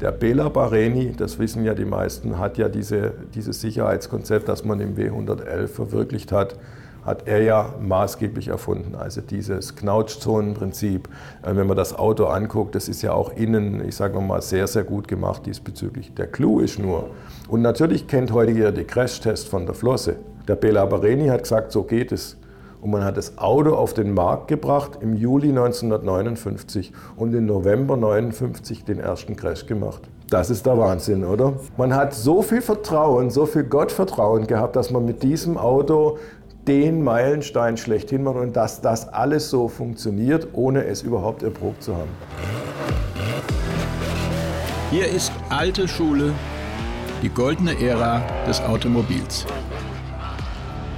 Der Bela Bareni, das wissen ja die meisten, hat ja diese, dieses Sicherheitskonzept, das man im W111 verwirklicht hat, hat er ja maßgeblich erfunden. Also dieses Knautschzonenprinzip, äh, wenn man das Auto anguckt, das ist ja auch innen, ich sage mal, sehr, sehr gut gemacht diesbezüglich. Der Clou ist nur, und natürlich kennt heute jeder die Crashtest von der Flosse. Der Bela Bareni hat gesagt, so geht es. Und man hat das Auto auf den Markt gebracht im Juli 1959 und im November 1959 den ersten Crash gemacht. Das ist der Wahnsinn, oder? Man hat so viel Vertrauen, so viel Gottvertrauen gehabt, dass man mit diesem Auto den Meilenstein schlechthin macht und dass das alles so funktioniert, ohne es überhaupt erprobt zu haben. Hier ist alte Schule, die goldene Ära des Automobils.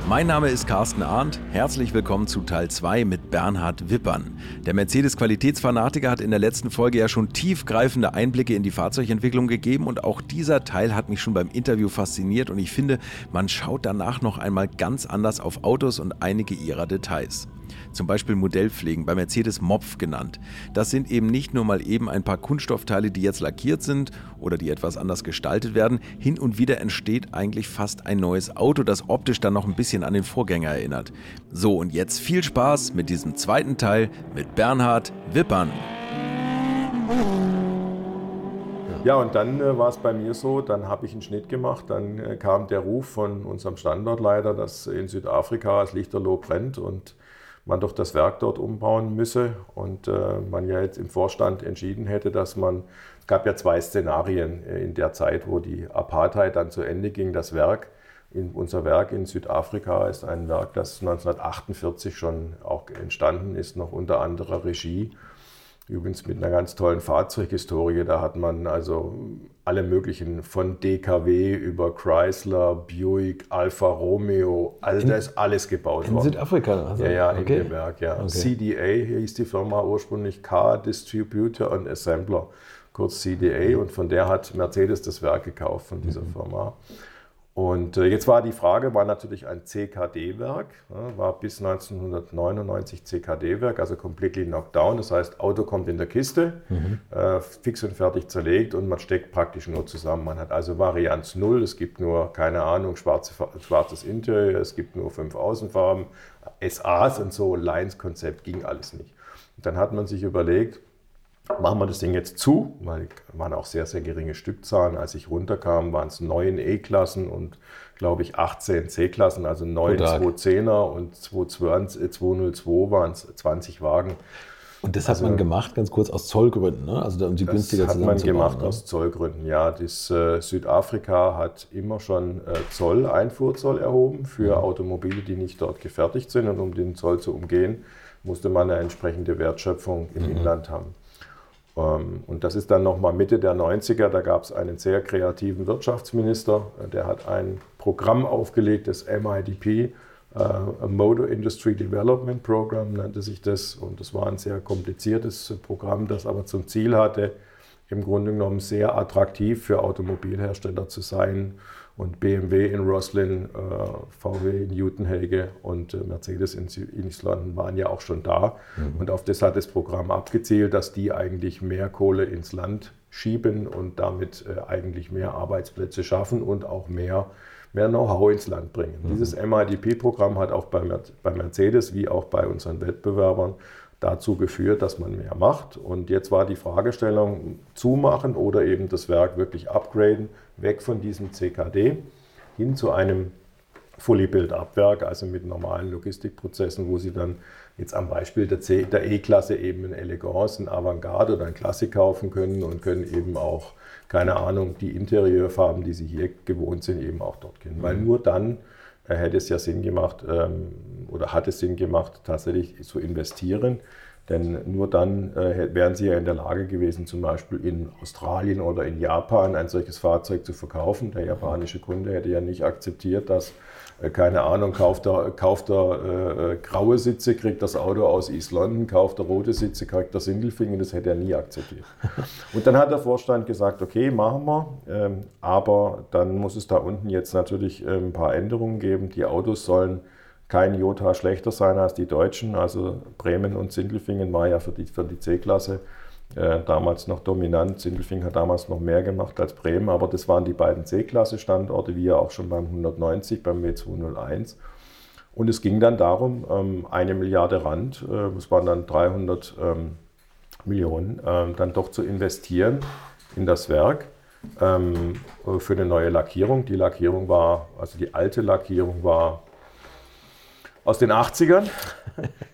Mein Name ist Carsten Arndt. Herzlich willkommen zu Teil 2 mit Bernhard Wippern. Der Mercedes-Qualitätsfanatiker hat in der letzten Folge ja schon tiefgreifende Einblicke in die Fahrzeugentwicklung gegeben und auch dieser Teil hat mich schon beim Interview fasziniert und ich finde, man schaut danach noch einmal ganz anders auf Autos und einige ihrer Details zum Beispiel Modellpflegen, bei Mercedes Mopf genannt. Das sind eben nicht nur mal eben ein paar Kunststoffteile, die jetzt lackiert sind oder die etwas anders gestaltet werden. Hin und wieder entsteht eigentlich fast ein neues Auto, das optisch dann noch ein bisschen an den Vorgänger erinnert. So, und jetzt viel Spaß mit diesem zweiten Teil mit Bernhard Wippern. Ja, und dann äh, war es bei mir so, dann habe ich einen Schnitt gemacht, dann äh, kam der Ruf von unserem Standortleiter, dass in Südafrika das Lichterloh brennt und man doch das Werk dort umbauen müsse und äh, man ja jetzt im Vorstand entschieden hätte, dass man, es gab ja zwei Szenarien äh, in der Zeit, wo die Apartheid dann zu Ende ging, das Werk, in, unser Werk in Südafrika ist ein Werk, das 1948 schon auch entstanden ist, noch unter anderer Regie Übrigens mit einer ganz tollen Fahrzeughistorie. Da hat man also alle möglichen von DKW über Chrysler, Buick, Alfa Romeo, all in, das alles gebaut in worden. In Südafrika? Also, ja, ja, okay. in dem Werk, ja. Okay. CDA hieß die Firma ursprünglich Car Distributor and Assembler, kurz CDA. Und von der hat Mercedes das Werk gekauft, von dieser mhm. Firma. Und äh, jetzt war die Frage, war natürlich ein CKD-Werk, war bis 1999 CKD-Werk, also completely knocked down. Das heißt, Auto kommt in der Kiste, mhm. Äh, fix und fertig zerlegt und man steckt praktisch nur zusammen. Man hat also Varianz 0, es gibt nur, keine Ahnung, schwarze, schwarzes Interieur, es gibt nur fünf Außenfarben, SAs und so, Lines-Konzept ging alles nicht. Und dann hat man sich überlegt, machen wir das Ding jetzt zu, weil waren auch sehr, sehr geringe Stückzahlen. Als ich runterkam, waren es neun E-Klassen und glaube ich 18 C-Klassen, also neun 210er und 202 waren es 20 Wagen. Und das hat also, man gemacht, ganz kurz, aus Zollgründen, ne? also um die günstiger Das hat man gemacht ne? aus Zollgründen, ja. Das, äh, Südafrika hat immer schon äh, Zoll, Einfuhrzoll erhoben für ja. Automobile, die nicht dort gefertigt sind. Und um den Zoll zu umgehen, musste man eine entsprechende Wertschöpfung im mhm. Inland haben. Ähm, und das ist dann nochmal Mitte der 90er, da gab es einen sehr kreativen Wirtschaftsminister, der hat ein Programm aufgelegt, das MIDP, äh, Motor Industry Development Program nannte sich das. Und das war ein sehr kompliziertes Programm, das aber zum Ziel hatte, im Grunde genommen sehr attraktiv für Automobilhersteller zu sein und BMW in Roslin, äh, VW in Newtonhage und äh, Mercedes in, in Island waren ja auch schon da. Mhm. Und auf das hat das Programm abgezielt, dass die eigentlich mehr Kohle ins Land schieben und damit äh, eigentlich mehr Arbeitsplätze schaffen und auch mehr, mehr Know-how ins Land bringen. Mhm. Dieses MIDP-Programm hat auch bei, bei Mercedes wie auch bei unseren Wettbewerbern dazu geführt, dass man mehr macht. Und jetzt war die Fragestellung, zumachen oder eben das Werk wirklich upgraden, weg von diesem CKD hin zu einem Fully Build-Up-Werk, also mit normalen Logistikprozessen, wo Sie dann jetzt am Beispiel der, der E-Klasse eben ein Elegance, ein Avantgarde oder ein Klassik kaufen können und können eben auch, keine Ahnung, die Interieurfarben, die Sie hier gewohnt sind, eben auch dort kennen. Mhm. Weil nur dann äh, hätte es ja Sinn gemacht ähm, oder hat es Sinn gemacht, tatsächlich zu investieren. Denn nur dann äh, wären sie ja in der Lage gewesen, zum Beispiel in Australien oder in Japan ein solches Fahrzeug zu verkaufen. Der japanische Kunde hätte ja nicht akzeptiert, dass äh, keine Ahnung, kauft er, kauft er äh, äh, graue Sitze, kriegt das Auto aus East London, kauft er rote Sitze, kriegt er Sindelfingen, das hätte er nie akzeptiert. Und dann hat der Vorstand gesagt, okay, machen wir, ähm, aber dann muss es da unten jetzt natürlich äh, ein paar Änderungen geben. Die Autos sollen kein Jota schlechter sein als die Deutschen, also Bremen und Sindelfingen war ja für die, für die C-Klasse äh, damals noch dominant. Sindelfing hat damals noch mehr gemacht als Bremen, aber das waren die beiden C-Klasse-Standorte, wie ja auch schon beim 190, beim W201. Und es ging dann darum, ähm, eine Milliarde Rand, äh, das waren dann 300 ähm, Millionen, äh, dann doch zu investieren in das Werk ähm, für eine neue Lackierung. Die Lackierung war, also die alte Lackierung war aus den 80ern.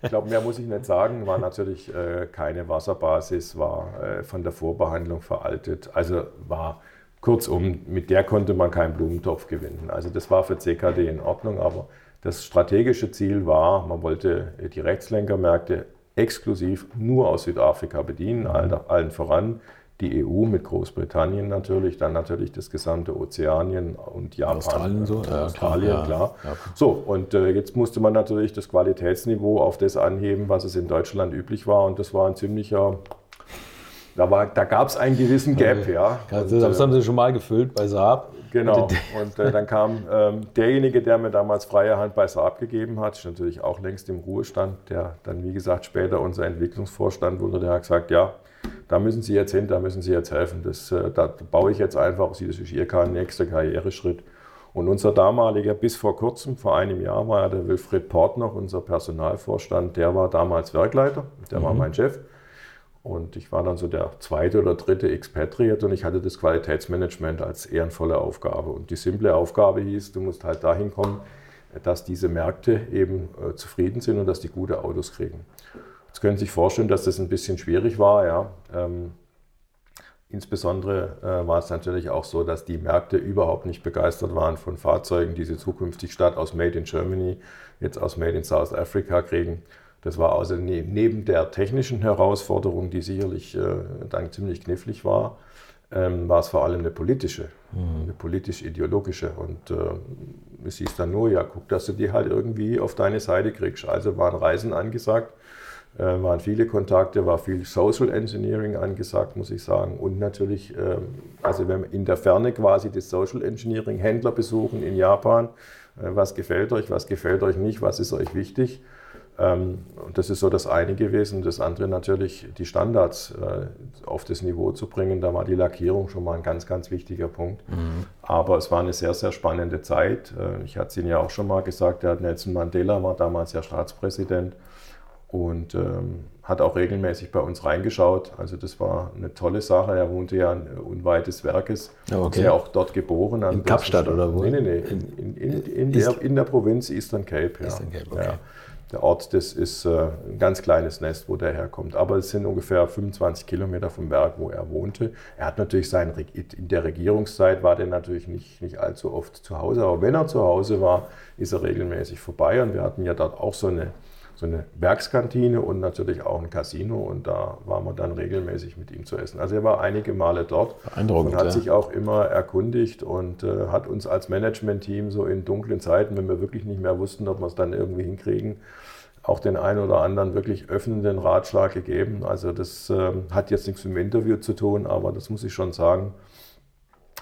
Ich glaube, mehr muss ich nicht sagen. War natürlich äh, keine Wasserbasis, war äh, von der Vorbehandlung veraltet. Also war kurzum, mit der konnte man keinen Blumentopf gewinnen. Also das war für CKD in Ordnung, aber das strategische Ziel war, man wollte die Rechtslenkermärkte exklusiv nur aus Südafrika bedienen, allen, allen voran die EU mit Großbritannien natürlich, dann natürlich das gesamte Ozeanien und Japan. Australien so? Ja, Australien, klar. klar. Ja. So, und äh, jetzt musste man natürlich das Qualitätsniveau auf das anheben, was es in Deutschland üblich war. Und das war ein ziemlicher da, da gab es einen gewissen Gap, ja. Also, das haben Sie schon mal gefüllt bei Saab. Genau. Und äh, dann kam ähm, derjenige, der mir damals freie Hand bei Saab gegeben hat, ist natürlich auch längst im Ruhestand, der dann, wie gesagt, später unser Entwicklungsvorstand wurde, der hat gesagt, ja, da müssen Sie jetzt hin, da müssen Sie jetzt helfen. Das, äh, da baue ich jetzt einfach, Sie, das ist Ihr nächster Karriereschritt. Und unser damaliger, bis vor kurzem, vor einem Jahr, war ja der Wilfried Portner, unser Personalvorstand, der war damals Werkleiter, der mhm. war mein Chef. Und ich war dann so der zweite oder dritte Expatriate und ich hatte das Qualitätsmanagement als ehrenvolle Aufgabe. Und die simple Aufgabe hieß, du musst halt dahin kommen, dass diese Märkte eben äh, zufrieden sind und dass die gute Autos kriegen. Jetzt können Sie sich vorstellen, dass das ein bisschen schwierig war. Ja. Ähm, insbesondere äh, war es natürlich auch so, dass die Märkte überhaupt nicht begeistert waren von Fahrzeugen, die sie zukünftig statt aus Made in Germany jetzt aus Made in South Africa kriegen. Das war also neben der technischen Herausforderung, die sicherlich äh, dann ziemlich knifflig war, ähm, war es vor allem eine politische, mhm. eine politisch-ideologische. Und äh, es hieß dann nur, ja, guck, dass du die halt irgendwie auf deine Seite kriegst. Also waren Reisen angesagt, waren viele Kontakte, war viel Social Engineering angesagt, muss ich sagen. Und natürlich, äh, also wenn wir in der Ferne quasi das Social Engineering Händler besuchen in Japan, äh, was gefällt euch, was gefällt euch nicht, was ist euch wichtig ähm, und das ist so das eine gewesen. Das andere natürlich, die Standards äh, auf das Niveau zu bringen. Da war die Lackierung schon mal ein ganz, ganz wichtiger Punkt. Mhm. Aber es war eine sehr, sehr spannende Zeit. Äh, ich hatte es Ihnen ja auch schon mal gesagt, der Nelson Mandela war damals ja Staatspräsident und ähm, hat auch regelmäßig bei uns reingeschaut. Also das war eine tolle Sache. Er wohnte ja unweit des Werkes. Okay. Ist ja auch dort geboren. Also in Kapstadt oder wo? Nein, nein, nee. In, in, in, der, in, der, Provinz Eastern Cape. Ja. Eastern Cape, okay. Ja. Der Ort, das ist äh, ein ganz kleines Nest, wo der herkommt. Aber es sind ungefähr 25 Kilometer vom Berg, wo er wohnte. Er hat natürlich sein, in der Regierungszeit war der natürlich nicht, nicht allzu oft zu Hause. Aber wenn er zu Hause war, ist er regelmäßig vorbei. Und wir hatten ja dort auch so eine so eine Werkskantine und natürlich auch ein Casino und da waren wir dann regelmäßig mit ihm zu essen. Also er war einige Male dort und hat ja. sich auch immer erkundigt und äh, hat uns als Management-Team so in dunklen Zeiten, wenn wir wirklich nicht mehr wussten, ob wir es dann irgendwie hinkriegen, auch den einen oder anderen wirklich öffnenden Ratschlag gegeben. Also das äh, hat jetzt nichts mit dem Interview zu tun, aber das muss ich schon sagen.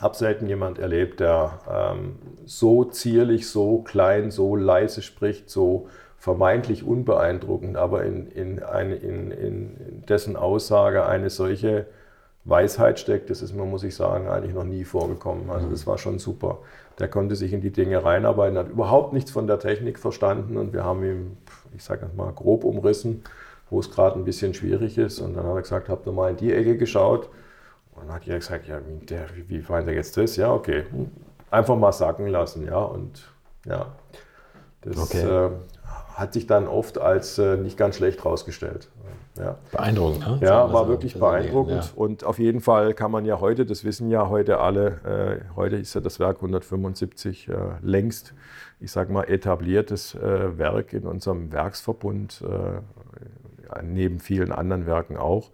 Habe selten jemand erlebt, der ähm, so zierlich, so klein, so leise spricht, so vermeintlich unbeeindruckend, aber in, in, eine, in, in dessen Aussage eine solche Weisheit steckt, das ist mir, muss ich sagen, eigentlich noch nie vorgekommen. Also das war schon super. Der konnte sich in die Dinge reinarbeiten, hat überhaupt nichts von der Technik verstanden und wir haben ihm, ich sage mal, grob umrissen, wo es gerade ein bisschen schwierig ist. Und dann hat er gesagt, habt ihr mal in die Ecke geschaut? Und dann hat er gesagt, ja, wie, der, wie meint er jetzt das? Ja, okay. Einfach mal sacken lassen, ja. Und ja, das okay. äh, hat sich dann oft als äh, nicht ganz schlecht herausgestellt. Ja. Beeindruckend, ne? Ja, war wirklich beeindruckend. Ja. Und auf jeden Fall kann man ja heute, das wissen ja heute alle, äh, heute ist ja das Werk 175 äh, längst, ich sage mal, etabliertes äh, Werk in unserem Werksverbund, äh, neben vielen anderen Werken auch.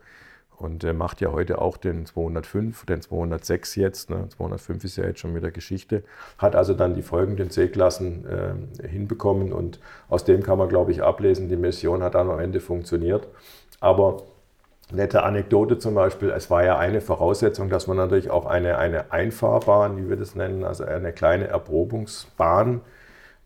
Und er macht ja heute auch den 205, den 206 jetzt. Ne? 205 ist ja jetzt schon wieder Geschichte. Hat also dann die folgenden C-Klassen äh, hinbekommen und aus dem kann man, glaube ich, ablesen, die Mission hat dann am Ende funktioniert. Aber nette Anekdote zum Beispiel, es war ja eine Voraussetzung, dass man natürlich auch eine, eine Einfahrbahn, wie wir das nennen, also eine kleine Erprobungsbahn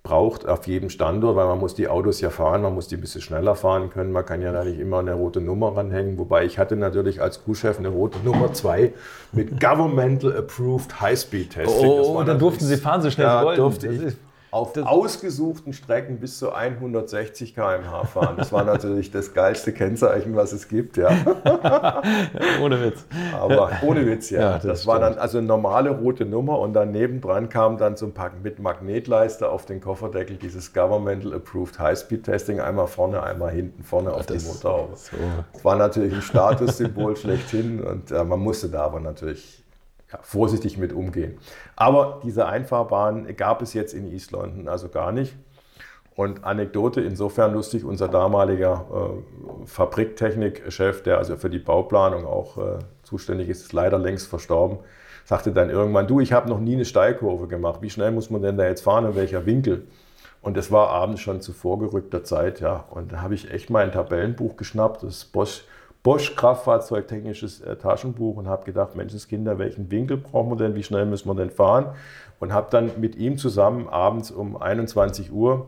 braucht auf jedem Standort, weil man muss die Autos ja fahren, man muss die ein bisschen schneller fahren können. Man kann ja nicht immer eine rote Nummer ranhängen. Wobei ich hatte natürlich als Crewchef eine rote Nummer 2 mit Governmental Approved High-Speed Testing. Oh, und dann durften Sie fahren so schnell ja, Sie wollten. Ich auf ausgesuchten Strecken bis zu 160 km/h fahren. Das war natürlich das geilste Kennzeichen, was es gibt, ja. ohne Witz. Aber ohne Witz, ja. ja das, das war dann also eine normale rote Nummer und dann nebendran kam dann so ein Pack mit Magnetleiste auf den Kofferdeckel dieses Governmental Approved High-Speed Testing, einmal vorne, einmal hinten, vorne auf das, die Motorhaube. So. Das war natürlich ein Statussymbol schlechthin und äh, man musste da aber natürlich ja, vorsichtig mit umgehen. Aber diese Einfahrbahn gab es jetzt in East London also gar nicht. Und Anekdote insofern lustig, unser damaliger äh, Fabriktechnikchef, der also für die Bauplanung auch äh, zuständig ist, ist leider längst verstorben, sagte dann irgendwann, du, ich habe noch nie eine Steilkurve gemacht, wie schnell muss man denn da jetzt fahren, in welcher Winkel? Und es war abends schon zu vorgerückter Zeit, ja. Und da habe ich echt mein Tabellenbuch geschnappt, das Bosch Bosch Kraftfahrzeugtechnisches äh, Taschenbuch und habe gedacht, Menschenskinder, welchen Winkel brauchen wir denn, wie schnell müssen wir denn fahren? Und habe dann mit ihm zusammen abends um 21 Uhr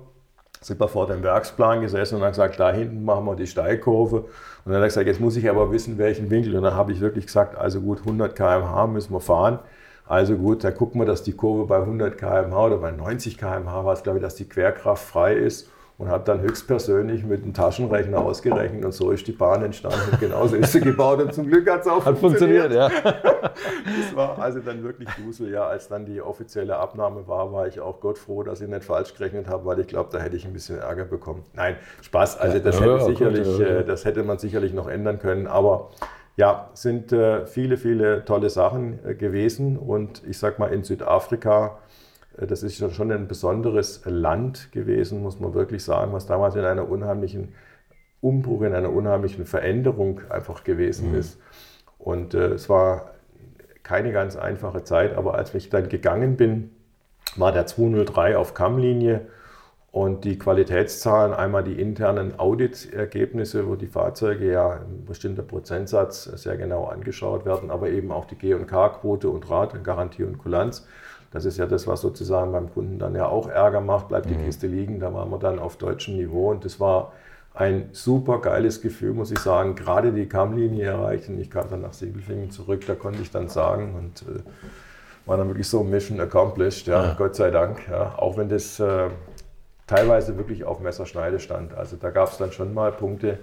sind wir vor dem Werksplan gesessen und haben gesagt, da hinten machen wir die Steilkurve. Und dann hat er gesagt, jetzt muss ich aber wissen, welchen Winkel. Und dann habe ich wirklich gesagt, also gut, 100 km/h müssen wir fahren. Also gut, dann gucken wir, dass die Kurve bei 100 km/h oder bei 90 km/h war es, glaube ich, dass die Querkraft frei ist und habe dann höchstpersönlich mit dem Taschenrechner ausgerechnet und so ist die Bahn entstanden. Und genauso ist sie gebaut und zum Glück hat es auch hat funktioniert. ja. das war also dann wirklich Dusel. Ja, als dann die offizielle Abnahme war, war ich auch Gott froh, dass ich nicht falsch gerechnet habe, weil ich glaube, da hätte ich ein bisschen Ärger bekommen. Nein, Spaß. Also das, ja, hätte, ja, sicherlich, gut. Äh, das hätte man sicherlich noch ändern können. Aber ja, sind äh, viele, viele tolle Sachen äh, gewesen. Und ich sage mal, in Südafrika das ist schon ein besonderes Land gewesen, muss man wirklich sagen, was damals in einer unheimlichen Umbruch, in einer unheimlichen Veränderung einfach gewesen mhm. ist. Und äh, es war keine ganz einfache Zeit, aber als ich dann gegangen bin, war der 203 auf Kammlinie und die Qualitätszahlen, einmal die internen Auditergebnisse, wo die Fahrzeuge ja ein bestimmter Prozentsatz sehr genau angeschaut werden, aber eben auch die G&K-Quote und Rate, Garantie und Kulanz. Das ist ja das, was sozusagen beim Kunden dann ja auch Ärger macht, bleibt die mhm. Kiste liegen. Da waren wir dann auf deutschem Niveau und das war ein super geiles Gefühl, muss ich sagen. Gerade die Kammlinie erreicht und ich kam dann nach Siegelfingen zurück, da konnte ich dann sagen und äh, war dann wirklich so Mission accomplished, ja, ja. Gott sei Dank. Ja, auch wenn das äh, teilweise wirklich auf Messerschneide stand. Also da gab es dann schon mal Punkte,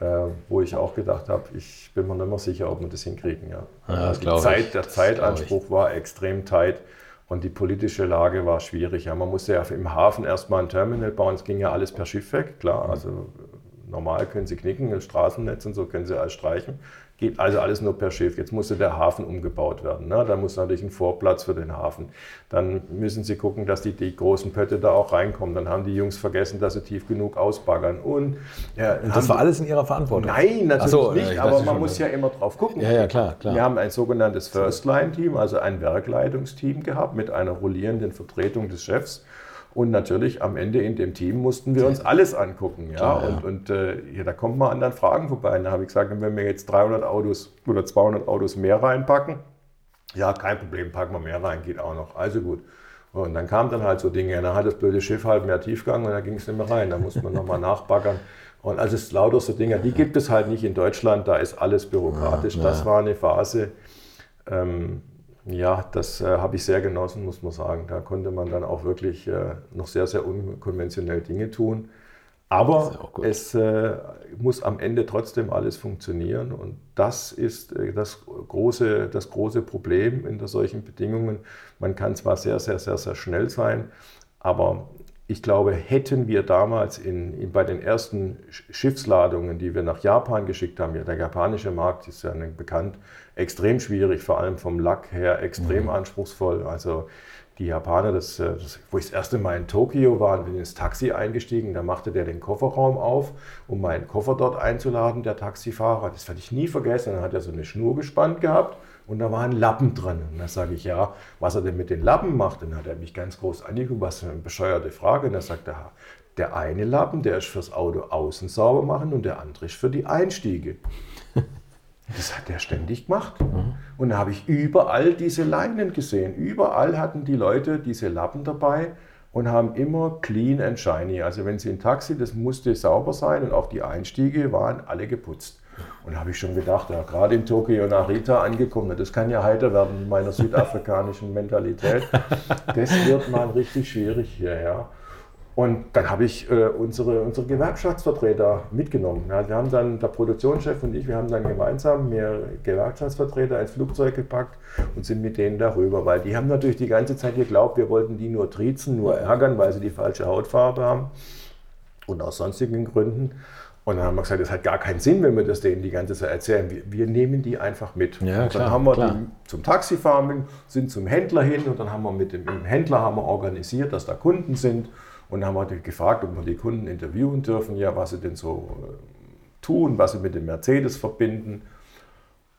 äh, wo ich auch gedacht habe, ich bin mir nicht mehr sicher, ob wir das hinkriegen. Ja. ja also die Zeit, der Zeitanspruch war extrem tight. Und die politische Lage war schwierig. Ja, man musste ja im Hafen erstmal ein Terminal bauen. Es ging ja alles per Schiff weg, klar. Also normal können sie knicken, ein Straßennetz und so können sie alles streichen. Geht also alles nur per Schiff. Jetzt musste der Hafen umgebaut werden. Ne? Da muss natürlich ein Vorplatz für den Hafen. Dann müssen sie gucken, dass die, die großen Pötte da auch reinkommen. Dann haben die Jungs vergessen, dass sie tief genug ausbaggern. Und, ja, und das war alles in ihrer Verantwortung? Nein, natürlich so, nicht. aber man muss ja immer drauf gucken. Ja, ja, klar, klar. Wir haben ein sogenanntes First-Line-Team, also ein Werkleitungsteam gehabt mit einer rollierenden Vertretung des Chefs. Und natürlich am Ende in dem Team mussten wir uns alles angucken. Ja? Klar, ja. Und, und äh, ja, da kommt man an dann Fragen vorbei. Und da habe ich gesagt, wenn wir jetzt 300 Autos oder 200 Autos mehr reinpacken, ja, kein Problem, packen wir mehr rein, geht auch noch. Also gut. Und dann kamen dann halt so Dinge, dann hat das blöde Schiff halt mehr Tiefgang und da ging es nicht mehr rein. Da musste man nochmal nachbaggern. Und also es lauter so Dinge, die gibt es halt nicht in Deutschland, da ist alles bürokratisch. Ja. Das war eine Phase, ähm, ja, das äh, habe ich sehr genossen, muss man sagen. Da konnte man dann auch wirklich äh, noch sehr, sehr unkonventionell Dinge tun. Aber es äh, muss am Ende trotzdem alles funktionieren. Und das ist äh, das, große, das große Problem in solchen Bedingungen. Man kann zwar sehr, sehr, sehr, sehr schnell sein, aber ich glaube, hätten wir damals in, in, bei den ersten Schiffsladungen, die wir nach Japan geschickt haben, ja, der japanische Markt ist ja bekannt, extrem schwierig, vor allem vom Lack her extrem mhm. anspruchsvoll. Also die Japaner, das, äh, das, wo ich das erste Mal in Tokio war, bin ins Taxi eingestiegen, da machte der den Kofferraum auf, um meinen Koffer dort einzuladen, der Taxifahrer. Das werde ich nie vergessen. Dann hat er so eine Schnur gespannt gehabt und da war ein Lappen drin. Und da sage ich, ja, was er denn mit den Lappen macht. Dann hat er mich ganz groß angeguckt, was für eine bescheuerte Frage. Und da sagt er, der eine Lappen, der ist fürs Auto außen sauber machen und der andere ist für die Einstiege. Das hat er ständig gemacht. Mhm. Und da habe ich überall diese Leinen gesehen. Überall hatten die Leute diese Lappen dabei und haben immer clean and shiny. Also wenn sie ein Taxi, das musste sauber sein und auch die Einstiege waren alle geputzt. Und da habe ich schon gedacht, ja, gerade in Tokio Narita angekommen, das kann ja heiter werden in meiner südafrikanischen Mentalität. Das wird mal richtig schwierig hier, ja. Und dann habe ich äh, unsere, unsere Gewerkschaftsvertreter mitgenommen. Ja, wir haben dann, der Produktionschef und ich, wir haben dann gemeinsam mehr Gewerkschaftsvertreter ins Flugzeug gepackt und sind mit denen darüber, weil die haben natürlich die ganze Zeit geglaubt, wir wollten die nur triezen, nur ärgern, weil sie die falsche Hautfarbe haben und aus sonstigen Gründen. Und dann haben wir gesagt, das hat gar keinen Sinn, wenn wir das denen die ganze Zeit erzählen. Wir, wir nehmen die einfach mit. Ja, und dann klar, haben wir klar. die zum Taxifahren, sind zum Händler hin und dann haben wir mit dem, mit dem Händler haben wir organisiert, dass da Kunden sind. Und dann haben wir gefragt, ob wir die Kunden interviewen dürfen, ja, was sie denn so äh, tun, was sie mit dem Mercedes verbinden.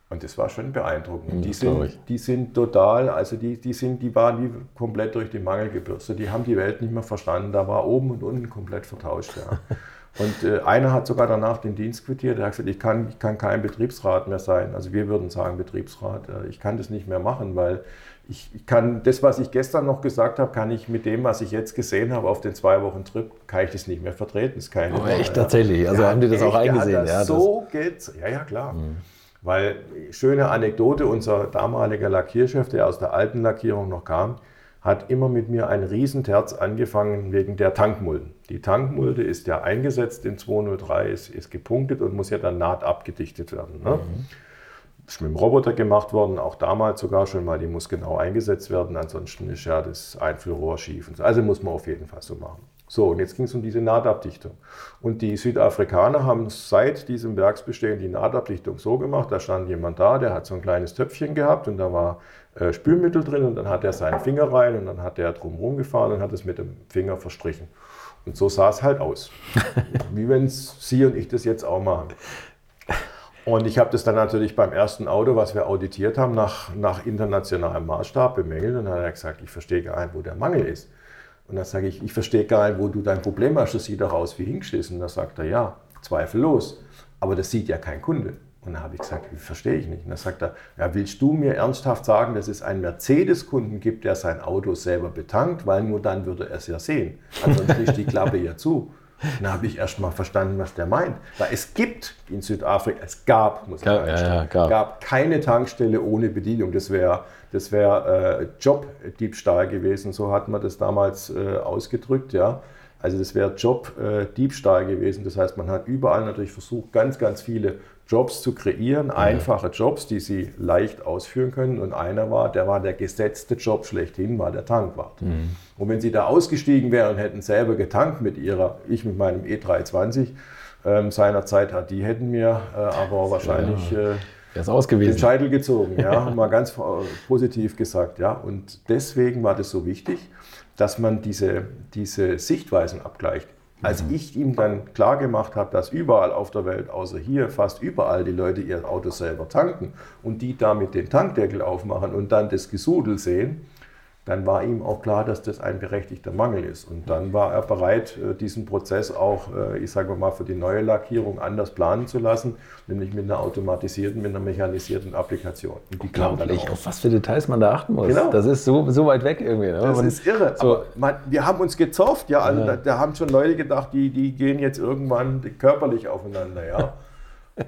Und das war schon beeindruckend. Und die, sind, die sind total, also die, die, sind, die waren wie komplett durch die Mangel gebürstet. Die haben die Welt nicht mehr verstanden. Da war oben und unten komplett vertauscht. Ja. Und äh, einer hat sogar danach den Dienst quittiert. Der hat gesagt, ich kann, ich kann kein Betriebsrat mehr sein. Also wir würden sagen Betriebsrat. Äh, ich kann das nicht mehr machen, weil ich, ich kann das, was ich gestern noch gesagt habe, kann ich mit dem, was ich jetzt gesehen habe auf den zwei Wochen Trip, kann ich das nicht mehr vertreten. Das ist keine Aber echt tatsächlich. Also haben die das auch echt, eingesehen. Ja, Ja, so geht's. Ja, ja, klar. Weil, schöne Anekdote, unser damaliger Lackierchef, der aus der alten Lackierung noch kam, hat immer mit mir ein Riesenterz angefangen wegen der Tankmulden. Die Tankmulde ist ja eingesetzt in 203, ist, ist gepunktet und muss ja dann naht abgedichtet werden. Ne? Ist mit dem Roboter gemacht worden, auch damals sogar schon mal, die muss genau eingesetzt werden, ansonsten ist ja das Einfüllrohr schief. und so. Also muss man auf jeden Fall so machen. So, und jetzt ging es um diese Nahtabdichtung. Und die Südafrikaner haben seit diesem Werksbestehen die Nahtabdichtung so gemacht, da stand jemand da, der hat so ein kleines Töpfchen gehabt und da war äh, Spülmittel drin und dann hat er seinen Finger rein und dann hat er drumherum gefahren und hat es mit dem Finger verstrichen. Und so sah es halt aus. Wie wenn Sie und ich das jetzt auch machen. Und ich habe das dann natürlich beim ersten Auto, was wir auditiert haben, nach, nach internationalem Maßstab bemängelt. Und dann hat er gesagt, ich verstehe gar nicht, wo der Mangel ist. Und dann sage ich, ich verstehe gar nicht, wo du dein Problem hast. Das sieht doch aus wie hingeschissen. Und dann sagt er, ja, zweifellos. Aber das sieht ja kein Kunde. Und dann habe ich gesagt, verstehe ich nicht. Und dann sagt er, ja, willst du mir ernsthaft sagen, dass es einen Mercedes-Kunden gibt, der sein Auto selber betankt, weil nur dann würde er es ja sehen. Ansonsten ist die Klappe ja zu. Dann habe ich erst mal verstanden, was der meint. Weil es gibt in Südafrika, es gab, muss Gab, ja, ja, gab. keine Tankstelle ohne Bedienung. Das wäre das wär, äh, Jobdiebstahl gewesen, so hat man das damals äh, ausgedrückt. Ja. Also das wäre Jobdiebstahl gewesen. Das heißt, man hat überall natürlich versucht, ganz, ganz viele Jobs zu kreieren, einfache Jobs, die sie leicht ausführen können. Und einer war, der war der gesetzte Job schlechthin, war der Tankwart. Und wenn sie da ausgestiegen wären und hätten selber getankt mit ihrer, ich mit meinem E320 ähm, seinerzeit, hat, die hätten mir äh, aber wahrscheinlich äh, Er ist den ausgewiesen. Scheitel gezogen, ja, mal ganz äh, positiv gesagt, ja. Und deswegen war das so wichtig, dass man diese, diese Sichtweisen abgleicht. Als ich ihm dann klar gemacht habe, dass überall auf der Welt, außer hier, fast überall die Leute ihr Auto selber tanken und die damit den Tankdeckel aufmachen und dann das Gesudel sehen, dann war ihm auch klar, dass das ein berechtigter Mangel ist. Und dann war er bereit, äh, diesen Prozess auch, äh, ich sage mal, für die neue Lackierung anders planen zu lassen, nämlich mit einer automatisierten, mit einer mechanisierten Applikation. Und die Unglaublich, auf was für Details man da achten muss. Genau. Das ist so, so weit weg irgendwie. Ne? Das Man- ist irre. So, Aber man, wir haben uns gezofft, ja. Also Ja. Da, da haben schon Leute gedacht, die, die gehen jetzt irgendwann körperlich aufeinander, ja.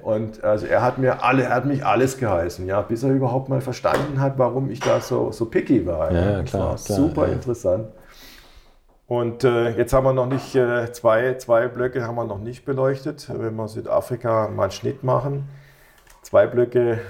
Und also er hat mir alle, er hat mich alles geheißen, ja, bis er überhaupt mal verstanden hat, warum ich da so, so picky war. Ja, ja, Das klar, war klar, super ja. interessant. Und äh, jetzt haben wir noch nicht, äh, zwei, zwei Blöcke haben wir noch nicht beleuchtet. Wenn wir Südafrika mal einen Schnitt machen. Zwei Blöcke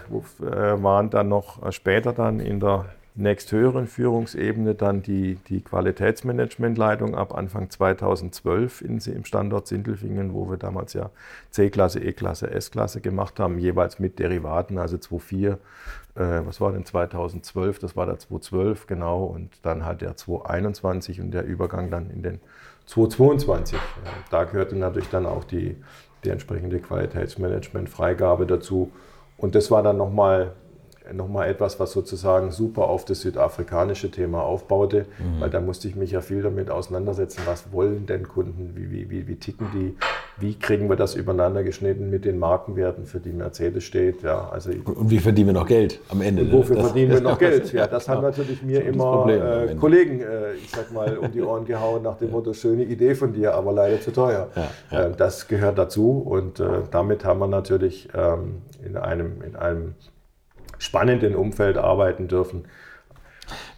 äh, waren dann noch äh, später dann in der nächsthöheren Führungsebene dann die, die Qualitätsmanagementleitung ab Anfang 2012 in, im Standort Sindelfingen, wo wir damals ja C-Klasse, E-Klasse, S-Klasse gemacht haben, jeweils mit Derivaten, also 2.4, äh, was war denn 2012, das war der 2.12 genau und dann halt der 2.21 und der Übergang dann in den 2.22. Äh, Da gehörte natürlich dann auch die, die entsprechende Qualitätsmanagement-Freigabe dazu und das war dann nochmal nochmal etwas, was sozusagen super auf das südafrikanische Thema aufbaute, mhm. weil da musste ich mich ja viel damit auseinandersetzen, was wollen denn Kunden, wie, wie, wie, wie ticken die, wie kriegen wir das übereinander geschnitten mit den Markenwerten, für die Mercedes steht. Ja, also und wie verdienen wir noch Geld am Ende? Und wofür das, verdienen wir noch Geld? Ja, das haben natürlich mir immer äh, Kollegen, äh, ich sag mal, um die Ohren gehauen nach dem Motto, schöne Idee von dir, aber leider zu teuer. Ja, ja. Äh, das gehört dazu und äh, damit haben wir natürlich ähm, in einem, in einem spannenden Umfeld arbeiten dürfen.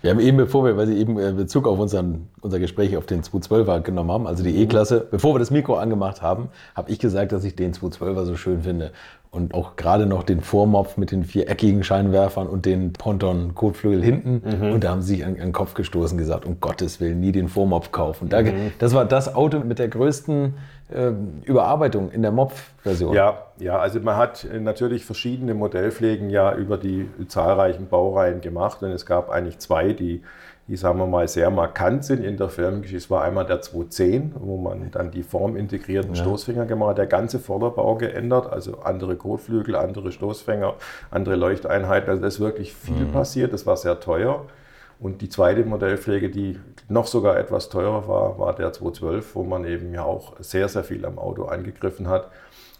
Wir haben eben, bevor wir, weil Sie eben äh, Bezug auf unseren, unser Gespräch auf den 212er genommen haben, also die E-Klasse, bevor wir das Mikro angemacht haben, habe ich gesagt, dass ich den 212er so schön finde. Und auch gerade noch den Vormopf mit den viereckigen Scheinwerfern und den Ponton-Kotflügel hinten. Mhm. Und da haben sie sich an, an, den Kopf gestoßen gesagt, um Gottes Willen, nie den Vormopf kaufen. Da, mhm. Das war das Auto mit der größten Überarbeitung in der Mopf-Version. Ja, ja, also man hat natürlich verschiedene Modellpflegen ja über die zahlreichen Baureihen gemacht. Und es gab eigentlich zwei, die die, sagen wir mal, sehr markant sind in der Firmengeschichte. Es war einmal der 210, wo man dann die formintegrierten ja. Stoßfänger gemacht hat, der ganze Vorderbau geändert, also andere Kotflügel, andere Stoßfänger, andere Leuchteinheiten. Also da ist wirklich viel mhm. passiert, das war sehr teuer. Und die zweite Modellpflege, die noch sogar etwas teurer war, war der 212, wo man eben ja auch sehr, sehr viel am Auto angegriffen hat.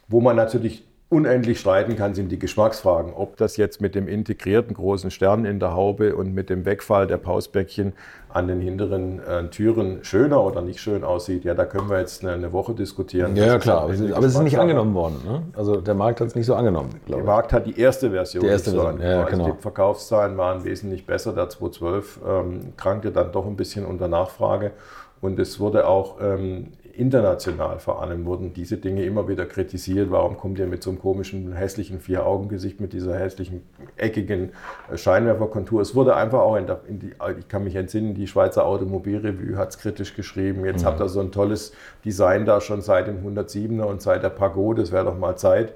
Wo man natürlich unendlich streiten kann, sind die Geschmacksfragen. Ob das jetzt mit dem integrierten großen Stern in der Haube und mit dem Wegfall der Pausbäckchen an den hinteren äh, Türen schöner oder nicht schön aussieht, ja, da können wir jetzt eine, eine Woche diskutieren. Ja, ja klar, aber, aber es ist nicht angenommen worden. Ne? Also der Markt hat es nicht so angenommen. Der Markt hat die erste Version. Die erste Version, ja, also genau. Die Verkaufszahlen waren wesentlich besser. Der 212 ähm, krankte dann doch ein bisschen unter Nachfrage. Und es wurde auch ähm, international vor allem wurden diese Dinge immer wieder kritisiert. Warum kommt ihr mit so einem komischen, hässlichen Vier-Augen-Gesicht, mit dieser hässlichen, eckigen äh, Scheinwerferkontur? Es wurde einfach auch in, der, in die, ich kann mich entsinnen, die Schweizer Automobilrevue hat es kritisch geschrieben. Jetzt mhm. habt ihr so ein tolles Design da schon seit dem 107er und seit der Pagode, das wäre doch mal Zeit.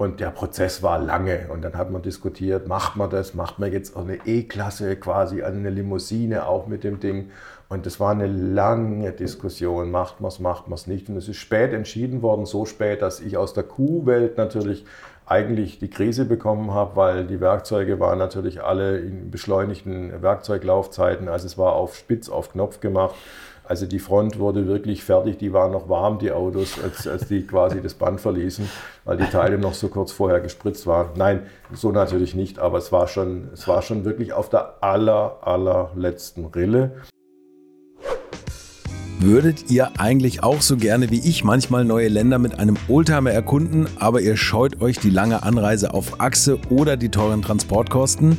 Und der Prozess war lange. Und dann hat man diskutiert, macht man das, macht man jetzt auch eine E-Klasse quasi, eine Limousine auch mit dem Ding. Und das war eine lange Diskussion, macht man es, macht man es nicht. Und es ist spät entschieden worden, so spät, dass ich aus der Q-Welt natürlich eigentlich die Krise bekommen habe, weil die Werkzeuge waren natürlich alle in beschleunigten Werkzeuglaufzeiten. Also es war auf Spitz, auf Knopf gemacht. Also die Front wurde wirklich fertig, die waren noch warm, die Autos, als, als die quasi das Band verließen, weil die Teile noch so kurz vorher gespritzt waren. Nein, so natürlich nicht, aber es war schon, es war schon wirklich auf der aller, allerletzten Rille. Würdet ihr eigentlich auch so gerne wie ich manchmal neue Länder mit einem Oldtimer erkunden, aber ihr scheut euch die lange Anreise auf Achse oder die teuren Transportkosten?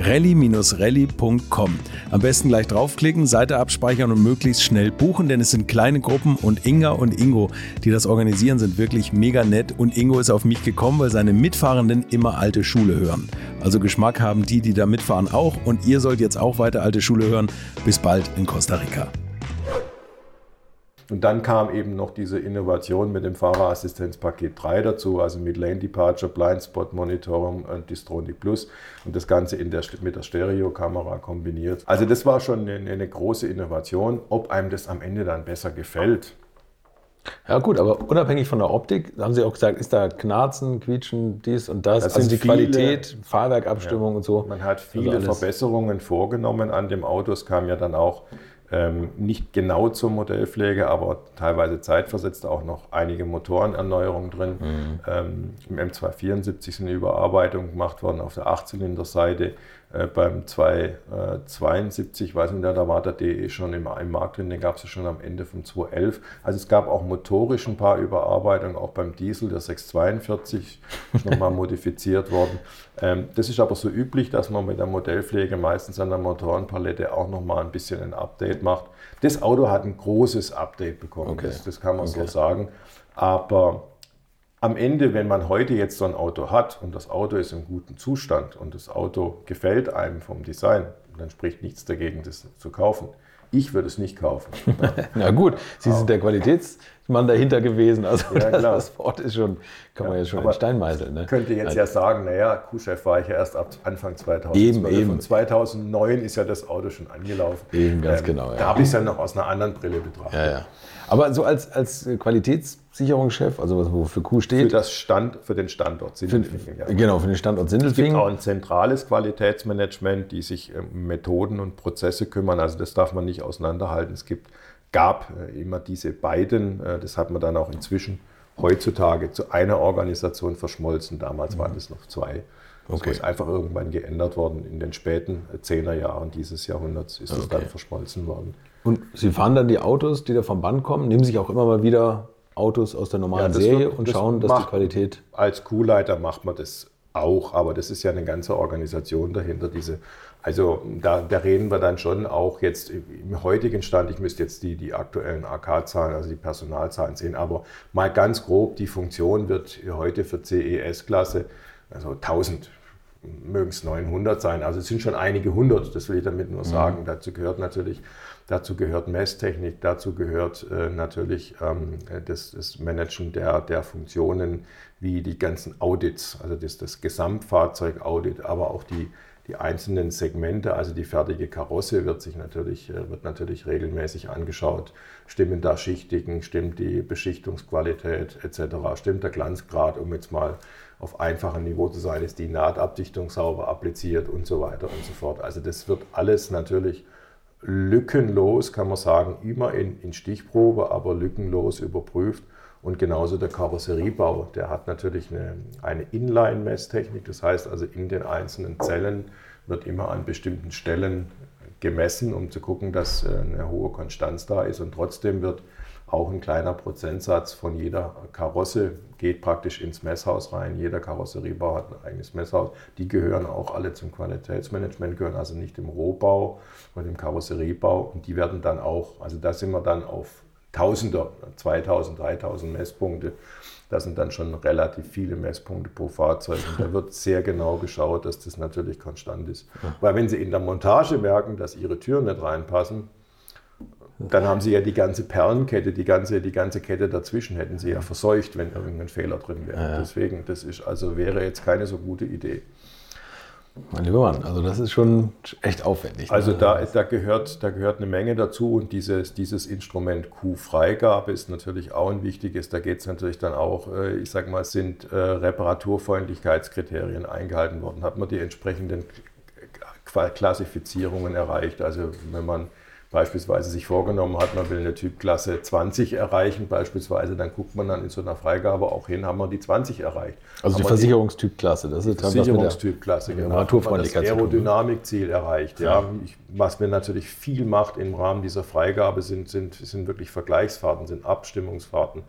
rally-rally.com. Am besten gleich draufklicken, Seite abspeichern und möglichst schnell buchen, denn es sind kleine Gruppen und Inga und Ingo, die das organisieren, sind wirklich mega nett und Ingo ist auf mich gekommen, weil seine Mitfahrenden immer alte Schule hören. Also Geschmack haben die, die da mitfahren auch und ihr sollt jetzt auch weiter alte Schule hören. Bis bald in Costa Rica. Und dann kam eben noch diese Innovation mit dem Fahrerassistenzpaket 3 dazu, also mit Lane Departure, Blind Spot Monitoring und Distronic Plus und das Ganze der, mit der Stereokamera kombiniert. Also das war schon eine, eine große Innovation. Ob einem das am Ende dann besser gefällt, ja gut, aber unabhängig von der Optik, haben Sie auch gesagt, ist da Knarzen, Quietschen, dies und das, das also die viele, Qualität, Fahrwerkabstimmung ja, und so. Man hat viele also Verbesserungen vorgenommen an dem Auto. Es kam ja dann auch ähm, nicht genau zur Modellpflege, aber teilweise zeitversetzt auch noch einige Motorenerneuerungen drin. Mhm. Ähm, Im M274 ist eine Überarbeitung gemacht worden auf der 8-Zylinder-Seite. Äh, beim 272, weiß nicht, da war der DE schon im, im Markt drin, den gab es ja schon am Ende von 211. Also es gab auch motorisch ein paar Überarbeitungen, auch beim Diesel, der 642 ist nochmal modifiziert worden. Ähm, das ist aber so üblich, dass man mit der Modellpflege meistens an der Motorenpalette auch nochmal ein bisschen ein Update macht. Das Auto hat ein großes Update bekommen, okay. das, das, kann man okay. so sagen. Aber am Ende, wenn man heute jetzt so ein Auto hat und das Auto ist im guten Zustand und das Auto gefällt einem vom Design, dann spricht nichts dagegen, das zu kaufen. Ich würde es nicht kaufen. Na gut, Sie sind der Qualitätsmann dahinter gewesen. Also ja, das, das, Wort ist schon, kann ja, man jetzt schon in Stein meißeln. Ne? Könnte jetzt ja sagen, naja, Q-Chef war ich ja erst ab Anfang 2012. Eben, eben. Und 2009 ist ja das Auto schon angelaufen. Eben, ganz ähm, genau. Ja. Da habe ich es ja noch aus einer anderen Brille betrachtet. Ja, ja. Aber so als, als Qualitätssicherungschef, also was wofür Q steht. Für, das Stand, für den Standort Sindelfingen. Ja. Genau, für den Standort Sindelfingen. Es gibt auch ein zentrales Qualitätsmanagement, die sich um ähm, Methoden und Prozesse kümmern. Also das darf man nicht auseinanderhalten. Es gibt, gab äh, immer diese beiden, äh, das hat man dann auch inzwischen heutzutage zu einer Organisation verschmolzen. Damals mhm. waren es noch zwei. Okay. Das ist einfach irgendwann geändert worden. In den späten Zehnerjahren dieses Jahrhunderts ist es okay. dann verschmolzen worden. Und Sie fahren dann die Autos, die da vom Band kommen, nehmen sich auch immer mal wieder Autos aus der normalen ja, Serie wird, und schauen, dass die Qualität. Als Kuhleiter macht man das auch, aber das ist ja eine ganze Organisation dahinter. Diese, also da, da reden wir dann schon auch jetzt im heutigen Stand, ich müsste jetzt die, die aktuellen AK-Zahlen, also die Personalzahlen sehen, aber mal ganz grob, die Funktion wird heute für CES-Klasse, also 1000 mögen es 900 sein, also es sind schon einige hundert, das will ich damit nur mhm. sagen. Mhm. Dazu gehört natürlich Dazu gehört Messtechnik, dazu gehört äh, natürlich ähm, das, das, Managen der, der Funktionen wie die ganzen Audits, also das, das Gesamtfahrzeug-Audit, aber auch die, die einzelnen Segmente, also die fertige Karosse wird sich natürlich, äh, wird natürlich regelmäßig angeschaut. Stimmen da Schichtigen, stimmt die Beschichtungsqualität etc., stimmt der Glanzgrad, um jetzt mal auf einfachem Niveau zu sein, ist die Nahtabdichtung sauber appliziert und so weiter und so fort. Also das wird alles natürlich lückenlos, kann man sagen, immer in, in Stichprobe, aber lückenlos überprüft. Und genauso der Karosseriebau, der hat natürlich eine, eine Inline-Messtechnik, das heißt also in den einzelnen Zellen wird immer an bestimmten Stellen gemessen, um zu gucken, dass äh, eine hohe Konstanz da ist. Und trotzdem wird auch ein kleiner Prozentsatz von jeder Karosse geht praktisch ins Messhaus rein. Jeder Karosseriebau hat ein eigenes Messhaus. Die gehören auch alle zum Qualitätsmanagement, gehören also nicht im Rohbau oder im Karosseriebau. Und die werden dann auch, also da sind wir dann auf Tausender, 2000, 3000 Messpunkte. Das sind dann schon relativ viele Messpunkte pro Fahrzeug. Und da wird sehr genau geschaut, dass das natürlich konstant ist. Weil wenn Sie in der Montage merken, dass Ihre Türen nicht reinpassen, dann haben Sie ja die ganze Perlenkette, die ganze, die ganze Kette dazwischen hätten Sie ja verseucht, wenn irgendein Fehler drin wäre. Ja, ja. Deswegen, das ist also wäre jetzt keine so gute Idee. Mein lieber Mann, also das ist schon echt aufwendig. Ne? Also da, da, gehört, da gehört eine Menge dazu und dieses, dieses Instrument Q-Freigabe ist natürlich auch ein wichtiges. Da geht es natürlich dann auch, äh, ich sage mal, sind äh, Reparaturfreundlichkeitskriterien eingehalten worden. Hat man die entsprechenden Klassifizierungen erreicht? Also wenn man beispielsweise sich vorgenommen hat, man will eine Typklasse 20 erreichen, beispielsweise, dann guckt man dann in so einer Freigabe auch hin, haben wir die 20 erreicht. Also haben die Versicherungstypklasse, das ist Versicherungstypklasse, genau. Wir das Aerodynamikziel erreicht. Ja. ja. was mir natürlich viel macht im Rahmen dieser Freigabe sind, sind, sind wirklich Vergleichsfahrten, sind Abstimmungsfahrten.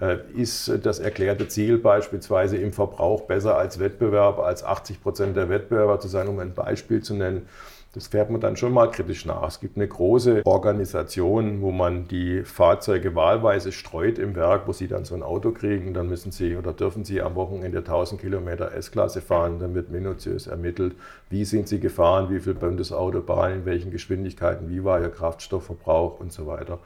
Äh, ist das erklärte Ziel beispielsweise im Verbrauch besser als Wettbewerber, als 80 Prozent der Wettbewerber zu sein, um ein Beispiel zu nennen Das fährt man dann schon mal kritisch nach. Es gibt eine große Organisation, wo man die Fahrzeuge wahlweise streut im Werk, wo sie dann so ein Auto kriegen. Dann müssen sie oder dürfen sie am Wochenende 1000 Kilometer S-Klasse fahren. Dann wird minutiös ermittelt, wie sind sie gefahren, wie viel Bundesautobahn, in welchen Geschwindigkeiten, wie war ihr Kraftstoffverbrauch und so weiter.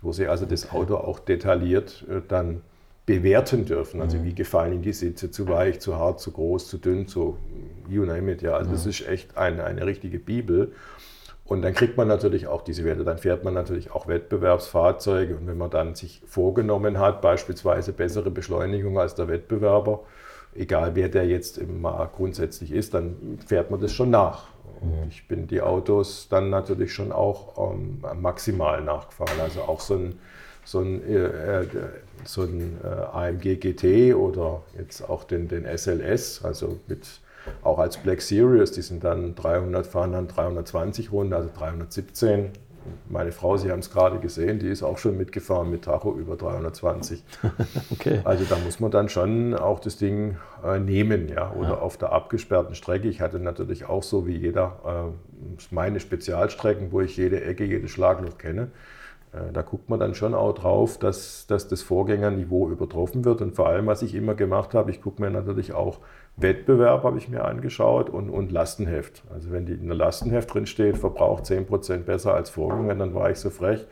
Wo sie also das Auto auch detailliert äh, dann bewerten dürfen. Also mhm. wie gefallen Ihnen die Sitze, zu weich, zu hart, zu groß, zu dünn, zu you name it. Ja, also das ist echt eine, eine richtige Bibel. Und dann kriegt man natürlich auch diese Werte. Dann fährt man natürlich auch Wettbewerbsfahrzeuge. Und wenn man dann sich vorgenommen hat, beispielsweise bessere Beschleunigung als der Wettbewerber, egal wer der jetzt im Markt grundsätzlich ist, dann fährt man das schon nach. Und ich bin die Autos dann natürlich schon auch ähm, maximal nachgefahren. Also auch so ein so ein, äh, äh so ein äh, AMG GT oder jetzt auch den, den SLS, also mit auch als Black Series, die sind dann 300, fahren dann 320 Runden, also 317. Meine Frau, Sie haben es gerade gesehen, die ist auch schon mitgefahren mit Tacho über 320. okay. Also da muss man dann schon auch das Ding äh, nehmen, ja. Oder ja. auf der abgesperrten Strecke. Ich hatte natürlich auch so wie jeder äh, meine Spezialstrecken, wo ich jede Ecke, jedes Schlagloch kenne. Äh, da guckt man dann schon auch drauf, dass, dass das Vorgängerniveau übertroffen wird. Und vor allem, was ich immer gemacht habe, ich gucke mir natürlich auch Wettbewerb, habe ich mir angeschaut, und, und Lastenheft. Also wenn die in der Lastenheft drin steht, verbraucht 10% besser als Vorgänger, dann war ich so frech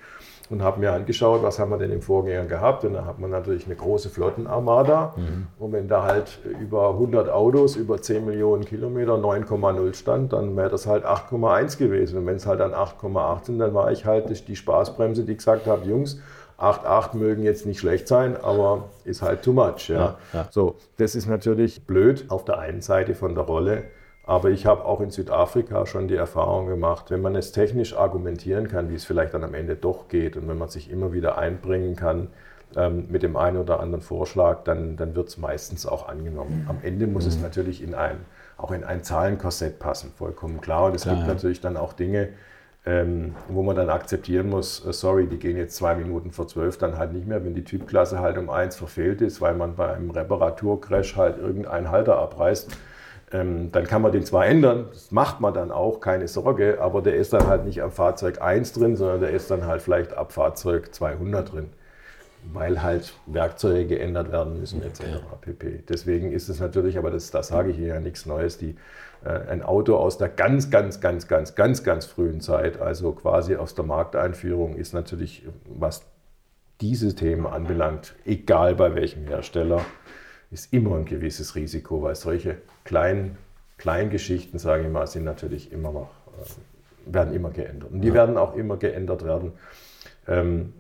und habe mir angeschaut, was haben wir denn im Vorgänger gehabt. Und da hat man natürlich eine große Flottenarmada. Mhm. Und wenn da halt über 100 Autos, über 10 Millionen Kilometer 9,0 stand, dann wäre das halt 8,1 gewesen. Und wenn es halt dann 8,8 sind, dann war ich halt die Spaßbremse, die gesagt hat, Jungs, 8,8 mögen jetzt nicht schlecht sein, aber ist halt too much. Ja. Ja, ja. So, das ist natürlich blöd auf der einen Seite von der Rolle. Aber ich habe auch in Südafrika schon die Erfahrung gemacht, wenn man es technisch argumentieren kann, wie es vielleicht dann am Ende doch geht und wenn man sich immer wieder einbringen kann ähm, mit dem einen oder anderen Vorschlag, dann, dann wird es meistens auch angenommen. Am Ende muss mhm. es natürlich in ein, auch in ein Zahlenkorsett passen, vollkommen klar. Und es klar, gibt ja. natürlich dann auch Dinge, ähm, wo man dann akzeptieren muss, äh, sorry, die gehen jetzt zwei Minuten vor zwölf dann halt nicht mehr, wenn die Typklasse halt um eins verfehlt ist, weil man bei einem Reparaturcrash halt irgendeinen Halter abreißt dann kann man den zwar ändern, das macht man dann auch, keine Sorge, aber der ist dann halt nicht am Fahrzeug 1 drin, sondern der ist dann halt vielleicht ab Fahrzeug 200 drin, weil halt Werkzeuge geändert werden müssen etc. pp. Deswegen ist es natürlich, aber das, das sage ich hier ja nichts Neues, die, äh, ein Auto aus der ganz, ganz, ganz, ganz, ganz, ganz frühen Zeit, also quasi aus der Markteinführung, ist natürlich, was diese Themen anbelangt, egal bei welchem Hersteller, ist immer ein gewisses Risiko, weil solche kleinen Kleingeschichten, sage ich mal, sind natürlich immer noch, äh, werden immer geändert. Und die ja. werden auch immer geändert werden. Ähm,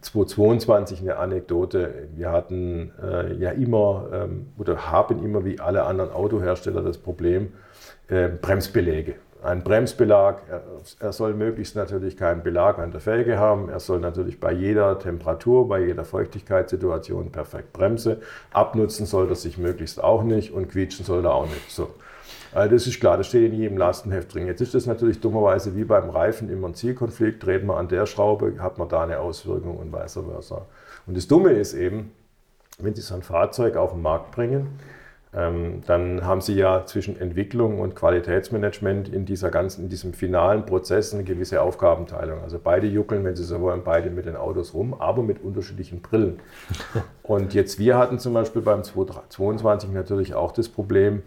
2022 eine Anekdote. Wir hatten äh, ja immer ähm, oder haben immer wie alle anderen Autohersteller das Problem äh, Bremsbeläge ein Bremsbelag. Er, soll möglichst natürlich keinen Belag an der Felge haben. Er soll natürlich bei jeder Temperatur, bei jeder Feuchtigkeitssituation perfekt Bremse. Abnutzen soll er sich möglichst auch nicht und quietschen soll er auch nicht. So. Also das ist klar, das steht in jedem Lastenheft drin. Jetzt ist das natürlich dummerweise wie beim Reifen immer ein Zielkonflikt. Dreht man an der Schraube, hat man da eine Auswirkung und vice versa. Und das Dumme ist eben, wenn Sie so ein Fahrzeug auf den Markt bringen, dann haben Sie ja zwischen Entwicklung und Qualitätsmanagement in, dieser ganzen, in diesem finalen Prozess eine gewisse Aufgabenteilung. Also beide juckeln, wenn Sie so wollen, beide mit den Autos rum, aber mit unterschiedlichen Brillen. Und jetzt, wir hatten zum Beispiel beim 22 natürlich auch das Problem,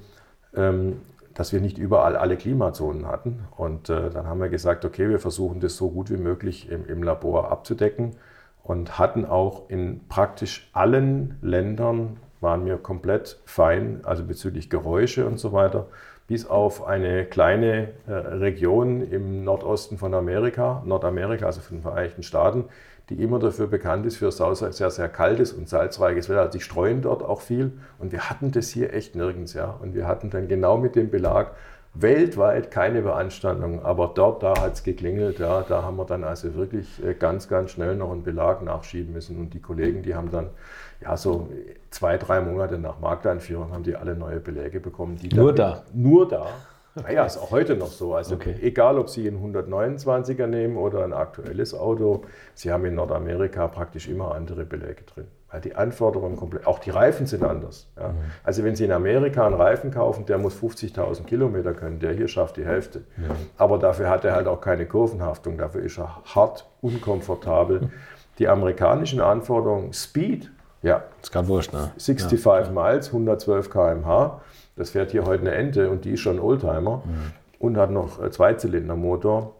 ähm, dass wir nicht überall alle Klimazonen hatten. Und äh, dann haben wir gesagt, okay, wir versuchen das so gut wie möglich im, im Labor abzudecken und hatten auch in praktisch allen Ländern waren wir komplett fein, also bezüglich Geräusche und so weiter, bis auf eine kleine äh, Region im Nordosten von Amerika, Nordamerika, also von den Vereinigten Staaten, die immer dafür bekannt ist für sehr, sehr kaltes und salzreiches Wetter. Also die streuen dort auch viel und wir hatten das hier echt nirgends, ja. Und wir hatten dann genau mit dem Belag weltweit keine Beanstandung, aber dort, da hat es geklingelt, ja, da haben wir dann also wirklich äh, ganz, ganz schnell noch einen Belag nachschieben müssen und die Kollegen, die haben dann ja, so zwei, drei Monate nach Markteinführung haben die alle neue Beläge bekommen. nur da? Nur da. Naja, ist auch heute noch so. Also okay. egal, ob Sie einen 129er nehmen oder ein aktuelles Auto, Sie haben in Nordamerika praktisch immer andere Beläge drin. Weil die Anforderungen komplett, auch die Reifen sind anders. Ja. Mhm. Also wenn Sie in Amerika einen Reifen kaufen, der muss 50.000 Kilometer können, der hier schafft die Hälfte. Ja. Aber dafür hat er halt auch keine Kurvenhaftung, dafür ist er hart, unkomfortabel. Die amerikanischen Anforderungen, Speed, ja. ist gerade wurscht, ne? 65 ja. Miles, 112 km/h. Das fährt hier heute eine Ente und die ist schon Oldtimer mhm. und hat noch Zweizylindermotor.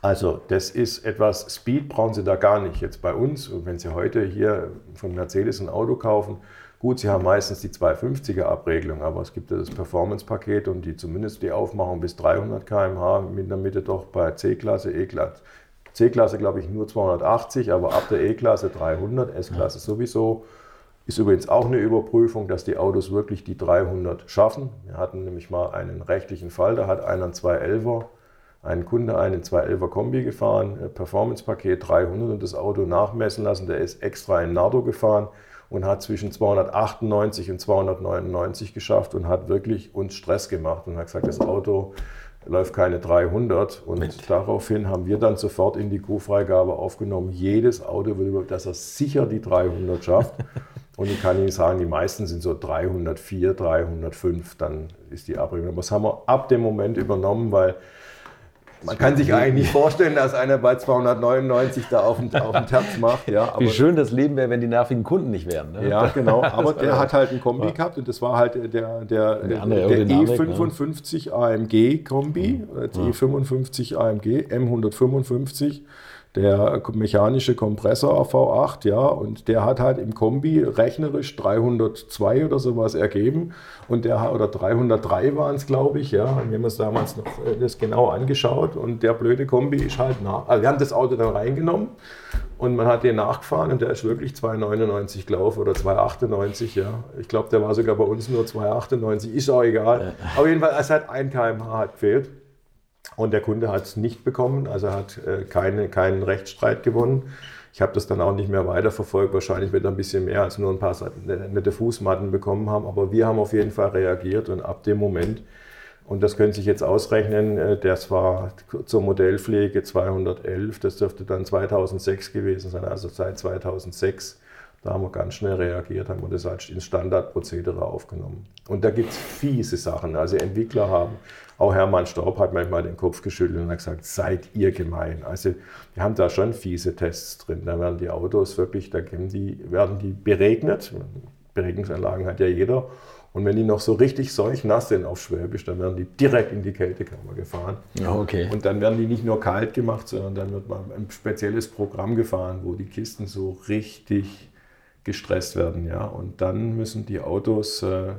Also das ist etwas, Speed brauchen Sie da gar nicht. Jetzt bei uns, wenn Sie heute hier von Mercedes ein Auto kaufen, gut, Sie haben meistens die 250er Abregelung, aber es gibt das Performance-Paket und die zumindest die Aufmachung bis 300 km/h, in der Mitte doch bei C-Klasse, E-Klasse. C-Klasse glaube ich nur 280, aber ab der E-Klasse 300, S-Klasse sowieso. Ist übrigens auch eine Überprüfung, dass die Autos wirklich die 300 schaffen. Wir hatten nämlich mal einen rechtlichen Fall, da hat einer einen 211er ein Kunde einen 211er Kombi gefahren, äh, Performance-Paket 300 und das Auto nachmessen lassen. Der ist extra in Nardo gefahren und hat zwischen 298 und 299 geschafft und hat wirklich uns Stress gemacht und hat gesagt, das Auto läuft keine 300. Und Mit. daraufhin haben wir dann sofort in die Q-Freigabe aufgenommen, jedes Auto, dass er sicher die 300 schafft. Und ich kann Ihnen sagen, die meisten sind so 304, 305, dann ist die Abbringung. Das haben wir ab dem Moment übernommen, weil man kann sich eigentlich nicht vorstellen, dass einer bei 299 da auf den, auf den Terz macht. Ja, Wie schön das Leben wäre, wenn die nervigen Kunden nicht wären. Ne? Ja, genau. Aber der hat halt ein Kombi ja. gehabt und das war halt der, der, der, der E55 ne? AMG Kombi, mhm. Die E55 AMG M155 der mechanische Kompressor V8, ja, und der hat halt im Kombi rechnerisch 302 oder sowas ergeben und der oder 303 waren es, glaube ich, ja, und wir haben uns damals noch äh, das genau angeschaut und der blöde Kombi ist halt nach, also wir haben das Auto dann reingenommen und man hat den nachgefahren und der ist wirklich 2,99 gelaufen oder 2,98, ja. Ich glaube, der war sogar bei uns nur 2,98, ist auch egal. Auf jeden Fall, es hat ein kmh hat gefehlt. Und der Kunde hat es nicht bekommen, also hat äh, keine, keinen Rechtsstreit gewonnen. Ich habe das dann auch nicht mehr weiterverfolgt. Wahrscheinlich wird er ein bisschen mehr als nur ein paar nette Fußmatten bekommen haben. Aber wir haben auf jeden Fall reagiert und ab dem Moment, und das können Sie sich jetzt ausrechnen, äh, das war zur Modellpflege 211, das dürfte dann 2006 gewesen sein, also seit 2006. Da haben wir ganz schnell reagiert, haben wir das als ins Standardprozedere aufgenommen. Und da gibt es fiese Sachen. Also Entwickler haben auch Hermann Staub hat manchmal den Kopf geschüttelt und hat gesagt, seid ihr gemein. Also wir haben da schon fiese Tests drin. Da werden die Autos wirklich, da die, werden die beregnet. Beregnungsanlagen hat ja jeder. Und wenn die noch so richtig seuchnass sind auf Schwäbisch, dann werden die direkt in die Kältekammer gefahren. okay. Und dann werden die nicht nur kalt gemacht, sondern dann wird mal ein spezielles Programm gefahren, wo die Kisten so richtig gestresst werden. Ja? Und dann müssen die Autos äh,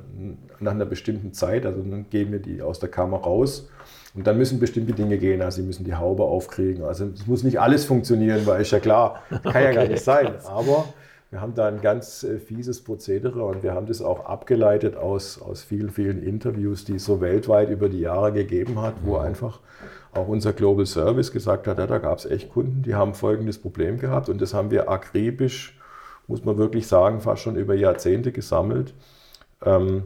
nach einer bestimmten Zeit, also dann gehen wir die aus der Kammer raus und dann müssen bestimmte Dinge gehen. Also sie müssen die Haube aufkriegen. Also es muss nicht alles funktionieren, weil ist ja klar, kann okay, ja gar nicht sein. Aber wir haben da ein ganz äh, fieses Prozedere und wir haben das auch abgeleitet aus, aus vielen, vielen Interviews, die es so weltweit über die Jahre gegeben hat, wo mhm. einfach auch unser Global Service gesagt hat, ja, da gab es echt Kunden, die haben folgendes Problem gehabt und das haben wir akribisch muss man wirklich sagen, fast schon über Jahrzehnte gesammelt. Ähm,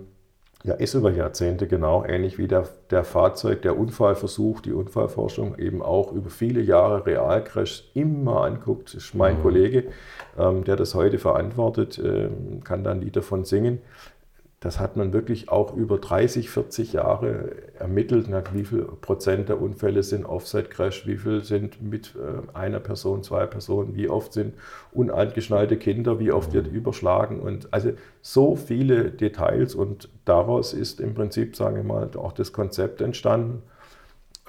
ja, ist über Jahrzehnte genau, ähnlich wie der, der Fahrzeug, der Unfallversuch, die Unfallforschung eben auch über viele Jahre Realcrash immer anguckt. Das ist mein mhm. Kollege, ähm, der das heute verantwortet, ähm, kann da ein Lied davon singen das hat man wirklich auch über 30, 40 Jahre ermittelt, wie viel Prozent der Unfälle sind Offset-Crash, wie viel sind mit äh, einer Person, zwei Personen, wie oft sind unangeschnallte Kinder, wie oft wird überschlagen und also so viele Details und daraus ist im Prinzip, sagen wir mal, auch das Konzept entstanden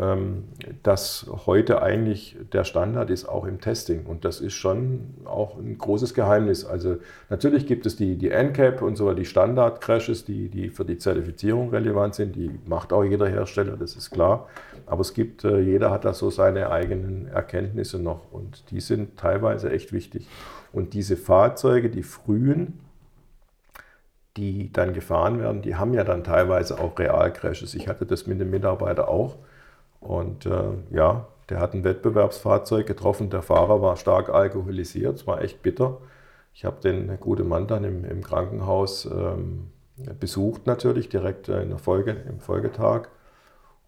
ähm, das heute eigentlich der Standard ist, auch im Testing. Und das ist schon auch ein großes Geheimnis. Also natürlich gibt es die, die NCAP und so, die Standard-Crashes, die, die für die Zertifizierung relevant sind. Die macht auch jeder Hersteller, das ist klar. Aber es gibt, äh, jeder hat da so seine eigenen Erkenntnisse noch und die sind teilweise echt wichtig. Und diese Fahrzeuge, die frühen, die dann gefahren werden, die haben ja dann teilweise auch Realcrashes. Ich hatte das mit dem Mitarbeiter auch und äh, ja, der hat ein Wettbewerbsfahrzeug getroffen. Der Fahrer war stark alkoholisiert. Es war echt bitter. Ich habe den guten Mann dann im, im Krankenhaus ähm, besucht, natürlich direkt äh, in der Folge, im Folgetag.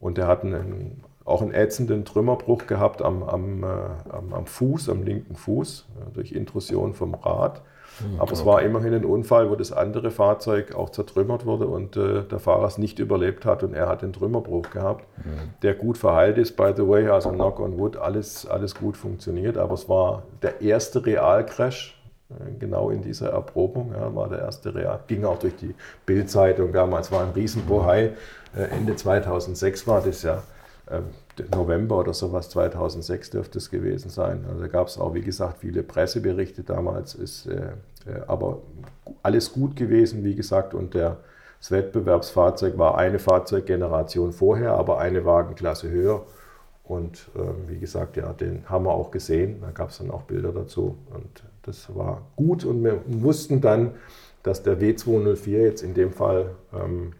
Und der hat einen, auch einen ätzenden Trümmerbruch gehabt am, am, äh, am, am Fuß, am linken Fuß, äh, durch Intrusion vom Rad. Mhm, Aber okay. es war immerhin ein Unfall, wo das andere Fahrzeug auch zertrümmert wurde und äh, der Fahrer es nicht überlebt hat und er hat den Trümmerbruch gehabt, mhm. der gut verheilt ist, by the way, also knock on wood, alles, alles gut funktioniert. Aber es war der erste Realcrash, äh, genau in dieser Erprobung, ja, war der erste Real, ging auch durch die Bildzeitung damals, war ein Riesenbohai. Äh, Ende 2006 war das ja. Ähm, November oder sowas, 2006 dürfte es gewesen sein. Also da gab es auch, wie gesagt, viele Presseberichte damals. Ist äh, äh, aber alles gut gewesen, wie gesagt, und der, das Wettbewerbsfahrzeug war eine Fahrzeuggeneration vorher, aber eine Wagenklasse höher. Und äh, wie gesagt, ja, den haben wir auch gesehen. Da gab es dann auch Bilder dazu. Und das war gut. Und wir wussten dann, dass der W204 jetzt in dem Fall ähm,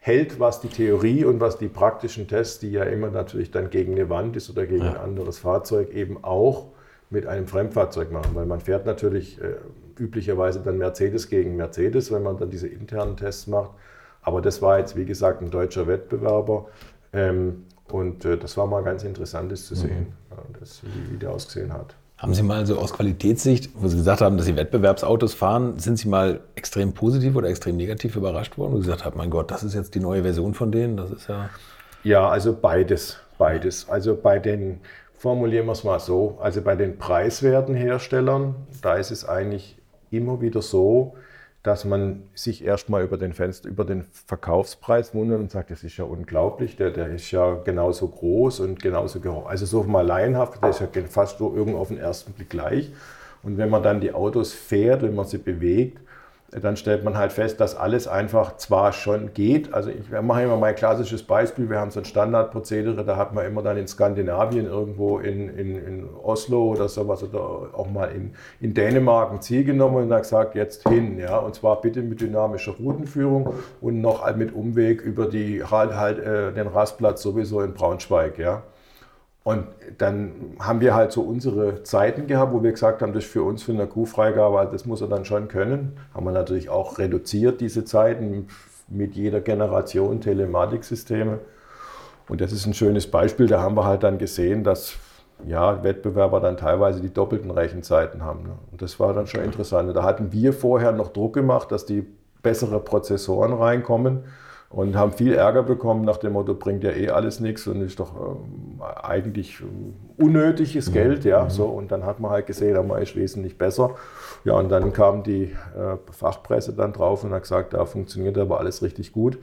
hält, was die Theorie und was die praktischen Tests, die ja immer natürlich dann gegen eine Wand ist oder gegen ja. ein anderes Fahrzeug, eben auch mit einem Fremdfahrzeug machen. Weil man fährt natürlich äh, üblicherweise dann Mercedes gegen Mercedes, wenn man dann diese internen Tests macht. Aber das war jetzt, wie gesagt, ein deutscher Wettbewerber. Ähm, und äh, das war mal ganz interessant, das zu sehen, mhm. ja, das, wie, wie der ausgesehen hat. Haben Sie mal so aus Qualitätssicht, wo Sie gesagt haben, dass Sie Wettbewerbsautos fahren, sind Sie mal extrem positiv oder extrem negativ überrascht worden, wo Sie gesagt haben, mein Gott, das ist jetzt die neue Version von denen, das ist ja... Ja, also beides, beides. Also bei den, formulieren wir es mal so, also bei den preiswerten Herstellern, da ist es eigentlich immer wieder so, dass man sich erstmal über den Fenster, über den Verkaufspreis wundert und sagt, das ist ja unglaublich, der, der ist ja genauso groß und genauso gehoch. Also so mal laienhaft, der ist ja fast so irgendwo auf den ersten Blick gleich. Und wenn man dann die Autos fährt, wenn man sie bewegt, dann stellt man halt fest, dass alles einfach zwar schon geht. Also ich mache immer mein klassisches Beispiel. Wir haben so ein Standardprozedere, da hat man immer dann in Skandinavien irgendwo in, in, in Oslo oder sowas oder auch mal in, in Dänemark ein Ziel genommen und dann gesagt, jetzt hin. Ja? Und zwar bitte mit dynamischer Routenführung und noch mit Umweg über die, halt, halt, äh, den Rastplatz sowieso in Braunschweig. Ja? Und dann haben wir halt so unsere Zeiten gehabt, wo wir gesagt haben, das ist für uns für eine Q-Freigabe, das muss er dann schon können. Haben wir natürlich auch reduziert, diese Zeiten, mit jeder Generation Telematiksysteme. Und das ist ein schönes Beispiel. Da haben wir halt dann gesehen, dass ja, Wettbewerber dann teilweise die doppelten Rechenzeiten haben. Ne? Und das war dann schon interessant. Da hatten wir vorher noch Druck gemacht, dass die bessere Prozessoren reinkommen und haben viel Ärger bekommen nach dem Motto, bringt ja eh alles nichts und ist doch ähm, eigentlich ähm, unnötiges mhm. Geld, ja, mhm. so und dann hat man halt gesehen, da ist wesentlich besser. Ja, und dann kam die äh, Fachpresse dann drauf und hat gesagt, da funktioniert aber alles richtig gut.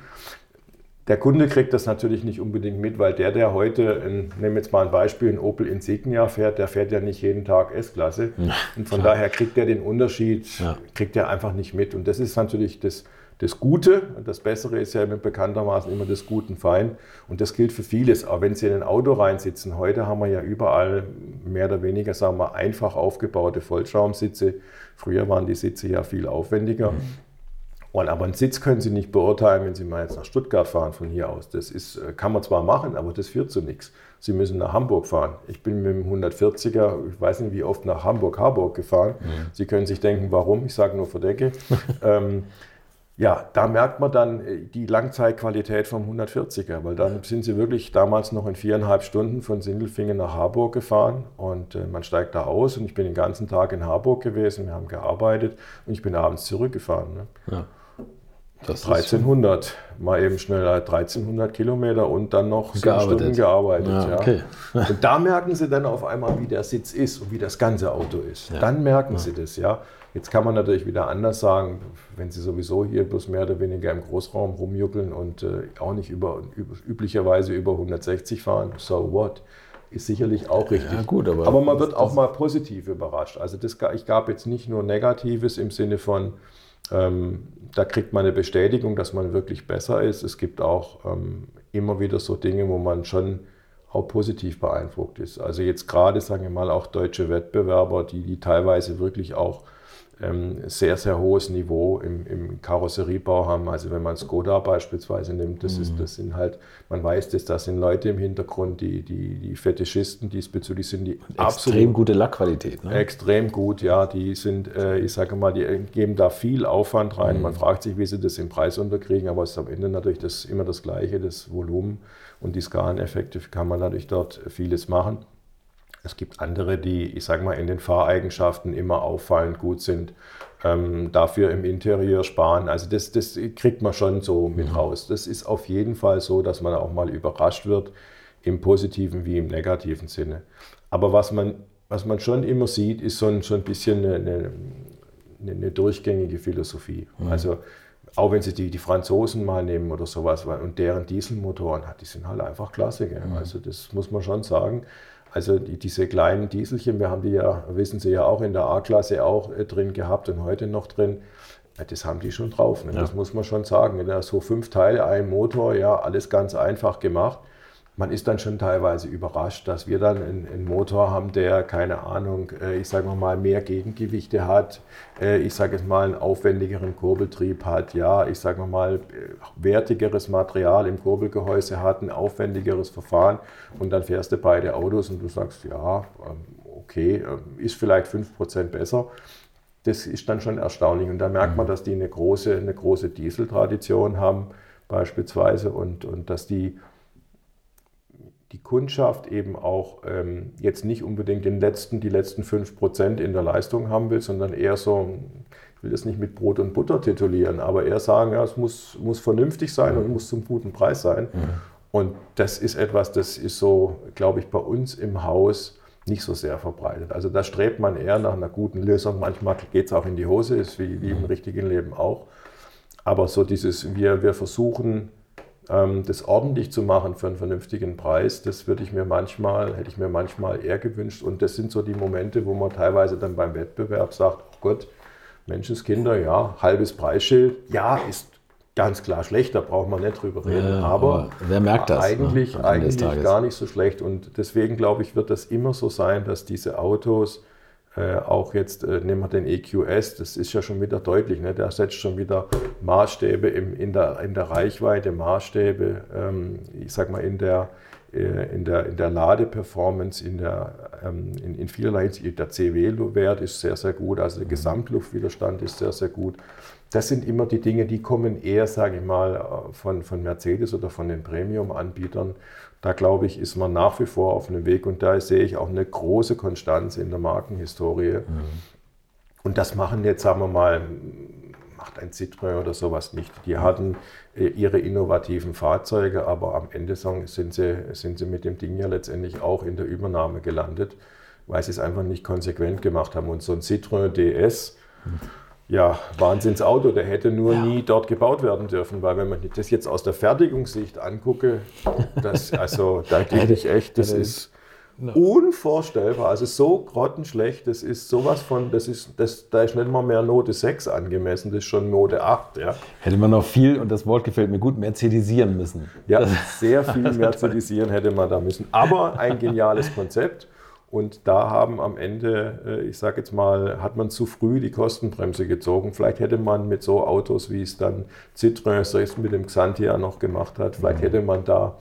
Der Kunde kriegt das natürlich nicht unbedingt mit, weil der, der heute, nehmen jetzt mal ein Beispiel, ein Opel Insignia fährt, der fährt ja nicht jeden Tag S-Klasse. Ja, und von klar. daher kriegt er den Unterschied, ja. kriegt er einfach nicht mit. Und das ist natürlich das, das Gute. Das Bessere ist ja bekanntermaßen immer das Guten Feind. Und das gilt für vieles. Aber wenn Sie in ein Auto reinsitzen, heute haben wir ja überall mehr oder weniger, sagen wir, einfach aufgebaute Vollschaumsitze. Früher waren die Sitze ja viel aufwendiger. Mhm. Und aber einen Sitz können Sie nicht beurteilen, wenn Sie mal jetzt nach Stuttgart fahren von hier aus. Das ist, kann man zwar machen, aber das führt zu nichts. Sie müssen nach Hamburg fahren. Ich bin mit dem 140er, ich weiß nicht wie oft, nach Hamburg-Harburg gefahren. Mhm. Sie können sich denken, warum? Ich sage nur Verdecke. ähm, ja, da merkt man dann äh, die Langzeitqualität vom 140er, weil dann sind sie wirklich damals noch in viereinhalb Stunden von Sindelfingen nach Harburg gefahren und äh, man steigt da aus und ich bin den ganzen Tag in Harburg gewesen, wir haben gearbeitet und ich bin abends zurückgefahren. Ne? Ja. Das 1300, mal eben schnell 1300 Kilometer und dann noch sieben Stunden gearbeitet. Ja, okay. ja. Und da merken Sie dann auf einmal, wie der Sitz ist und wie das ganze Auto ist. Ja. Dann merken Sie das, ja. Jetzt kann man natürlich wieder anders sagen, wenn Sie sowieso hier bloß mehr oder weniger im Großraum rumjuckeln und äh, auch nicht über, üblicherweise über 160 fahren, so what? Ist sicherlich auch richtig. Ja, gut, aber, aber man wird auch mal positiv überrascht. Also das, ich gab jetzt nicht nur Negatives im Sinne von, ähm, da kriegt man eine Bestätigung, dass man wirklich besser ist. Es gibt auch ähm, immer wieder so Dinge, wo man schon auch positiv beeindruckt ist. Also jetzt gerade, sagen wir mal, auch deutsche Wettbewerber, die, die teilweise wirklich auch sehr, sehr hohes Niveau im, im Karosseriebau haben. Also wenn man Skoda beispielsweise nimmt, das, mhm. ist, das sind halt, man weiß, dass das sind Leute im Hintergrund, die, die, die Fetischisten diesbezüglich sind, die extrem absolut, gute Lackqualität. Ne? Extrem gut, ja. Die sind, äh, ich sage mal, die geben da viel Aufwand rein. Mhm. Man fragt sich, wie sie das im Preis unterkriegen, aber es ist am Ende natürlich das, immer das Gleiche, das Volumen und die Skaleneffekte kann man natürlich dort vieles machen. Es gibt andere, die, ich sage mal, in den Fahreigenschaften immer auffallend gut sind, ähm, dafür im Interieur sparen. Also das, das kriegt man schon so mit mhm. raus. Das ist auf jeden Fall so, dass man auch mal überrascht wird, im positiven wie im negativen Sinne. Aber was man, was man schon immer sieht, ist so ein, so ein bisschen eine, eine, eine durchgängige Philosophie. Mhm. Also auch wenn Sie die, die Franzosen mal nehmen oder sowas und deren Dieselmotoren, die sind halt einfach klasse. Mhm. Also das muss man schon sagen. Also die, diese kleinen Dieselchen, wir haben die ja, wissen Sie ja auch in der A-Klasse auch äh, drin gehabt und heute noch drin. Das haben die schon drauf, ne? ja. das muss man schon sagen. So fünf Teile, ein Motor, ja, alles ganz einfach gemacht man ist dann schon teilweise überrascht, dass wir dann einen, einen Motor haben, der, keine Ahnung, äh, ich sage mal, mehr Gegengewichte hat, äh, ich sage es mal, einen aufwendigeren Kurbeltrieb hat, ja, ich sage mal, äh, wertigeres Material im Kurbelgehäuse hat, ein aufwendigeres Verfahren und dann fährst du beide Autos und du sagst, ja, ähm, okay, ist vielleicht 5% besser. Das ist dann schon erstaunlich und da merkt man, mhm. dass die eine große, eine große Dieseltradition haben beispielsweise und, und dass die die Kundschaft eben auch ähm, jetzt nicht unbedingt den letzten, die letzten 5% in der Leistung haben will, sondern eher so, ich will das nicht mit Brot und Butter titulieren, aber eher sagen, ja, es muss, muss vernünftig sein mhm. und muss zum guten Preis sein. Mhm. Und das ist etwas, das ist so, glaube ich, bei uns im Haus nicht so sehr verbreitet. Also da strebt man eher nach einer guten Lösung. Manchmal geht es auch in die Hose, ist wie, wie im mhm. richtigen Leben auch. Aber so dieses, wir, wir versuchen, das ordentlich zu machen für einen vernünftigen Preis, das würde ich mir manchmal, hätte ich mir manchmal eher gewünscht. Und das sind so die Momente, wo man teilweise dann beim Wettbewerb sagt, oh Gott, Menschenskinder, ja, halbes Preisschild, ja, ist ganz klar schlecht, da braucht man nicht drüber reden. Ja, aber, aber, wer merkt das? Eigentlich, ne, eigentlich gar nicht so schlecht. Und deswegen glaube ich, wird das immer so sein, dass diese Autos äh, auch jetzt äh, nehmen wir den EQS, das ist ja schon wieder deutlich, ne? der setzt schon wieder Maßstäbe im, in, der, in der Reichweite, Maßstäbe, ähm, ich sag mal, in der, äh, in der, in der Ladeperformance, in, der, ähm, in, in vielerlei Hinsicht. Der CW-Wert ist sehr, sehr gut, also der Gesamtluftwiderstand ist sehr, sehr gut. Das sind immer die Dinge, die kommen eher, sage ich mal, von, von Mercedes oder von den Premium-Anbietern. Da glaube ich, ist man nach wie vor auf einem Weg und da sehe ich auch eine große Konstanz in der Markenhistorie. Mhm. Und das machen jetzt, sagen wir mal, macht ein Citroën oder sowas nicht. Die hatten äh, ihre innovativen Fahrzeuge, aber am Ende sind sie, sind sie mit dem Ding ja letztendlich auch in der Übernahme gelandet, weil sie es einfach nicht konsequent gemacht haben. Und so ein Citroën DS, mhm ja, Wahnsinnsauto, der hätte nur ja. nie dort gebaut werden dürfen, weil wenn man das jetzt aus der Fertigungssicht angucke, das, also da gehe ich echt, das ist no. unvorstellbar, also so grottenschlecht, das ist sowas von, das ist, das, da ist nicht mal mehr Note 6 angemessen, das ist schon Note 8, ja. Hätte man noch viel, und das Wort gefällt mir gut, mercedisieren müssen. Ja, sehr viel mercedisieren hätte man da müssen, aber ein geniales Konzept. Und da haben am Ende, äh, ich sage jetzt mal, hat man zu früh die Kostenbremse gezogen. Vielleicht hätte man mit so Autos, wie es dann Citroën selbst mit dem Xantia noch gemacht hat, vielleicht mhm. hätte man da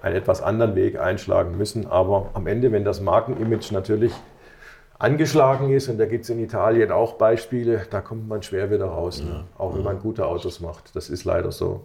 einen etwas anderen Weg einschlagen müssen. Aber am Ende, wenn das Markenimage natürlich angeschlagen ist, und da gibt es in Italien auch Beispiele, da kommt man schwer wieder raus, ne? auch wenn man gute Autos macht. Das ist leider so.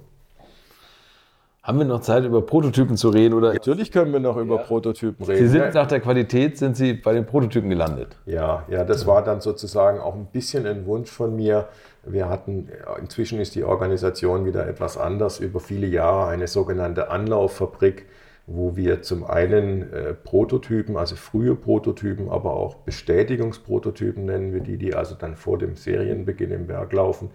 Haben wir noch Zeit, über Prototypen zu reden? Oder? Natürlich können wir noch über ja. Prototypen reden. Sie sind nach der Qualität, sind Sie bei den Prototypen gelandet? Ja, ja, das war dann sozusagen auch ein bisschen ein Wunsch von mir. Wir hatten, inzwischen ist die Organisation wieder etwas anders, über viele Jahre eine sogenannte Anlauffabrik, wo wir zum einen äh, Prototypen, also frühe Prototypen, aber auch Bestätigungsprototypen nennen wir die, die also dann vor dem Serienbeginn im Werk laufen,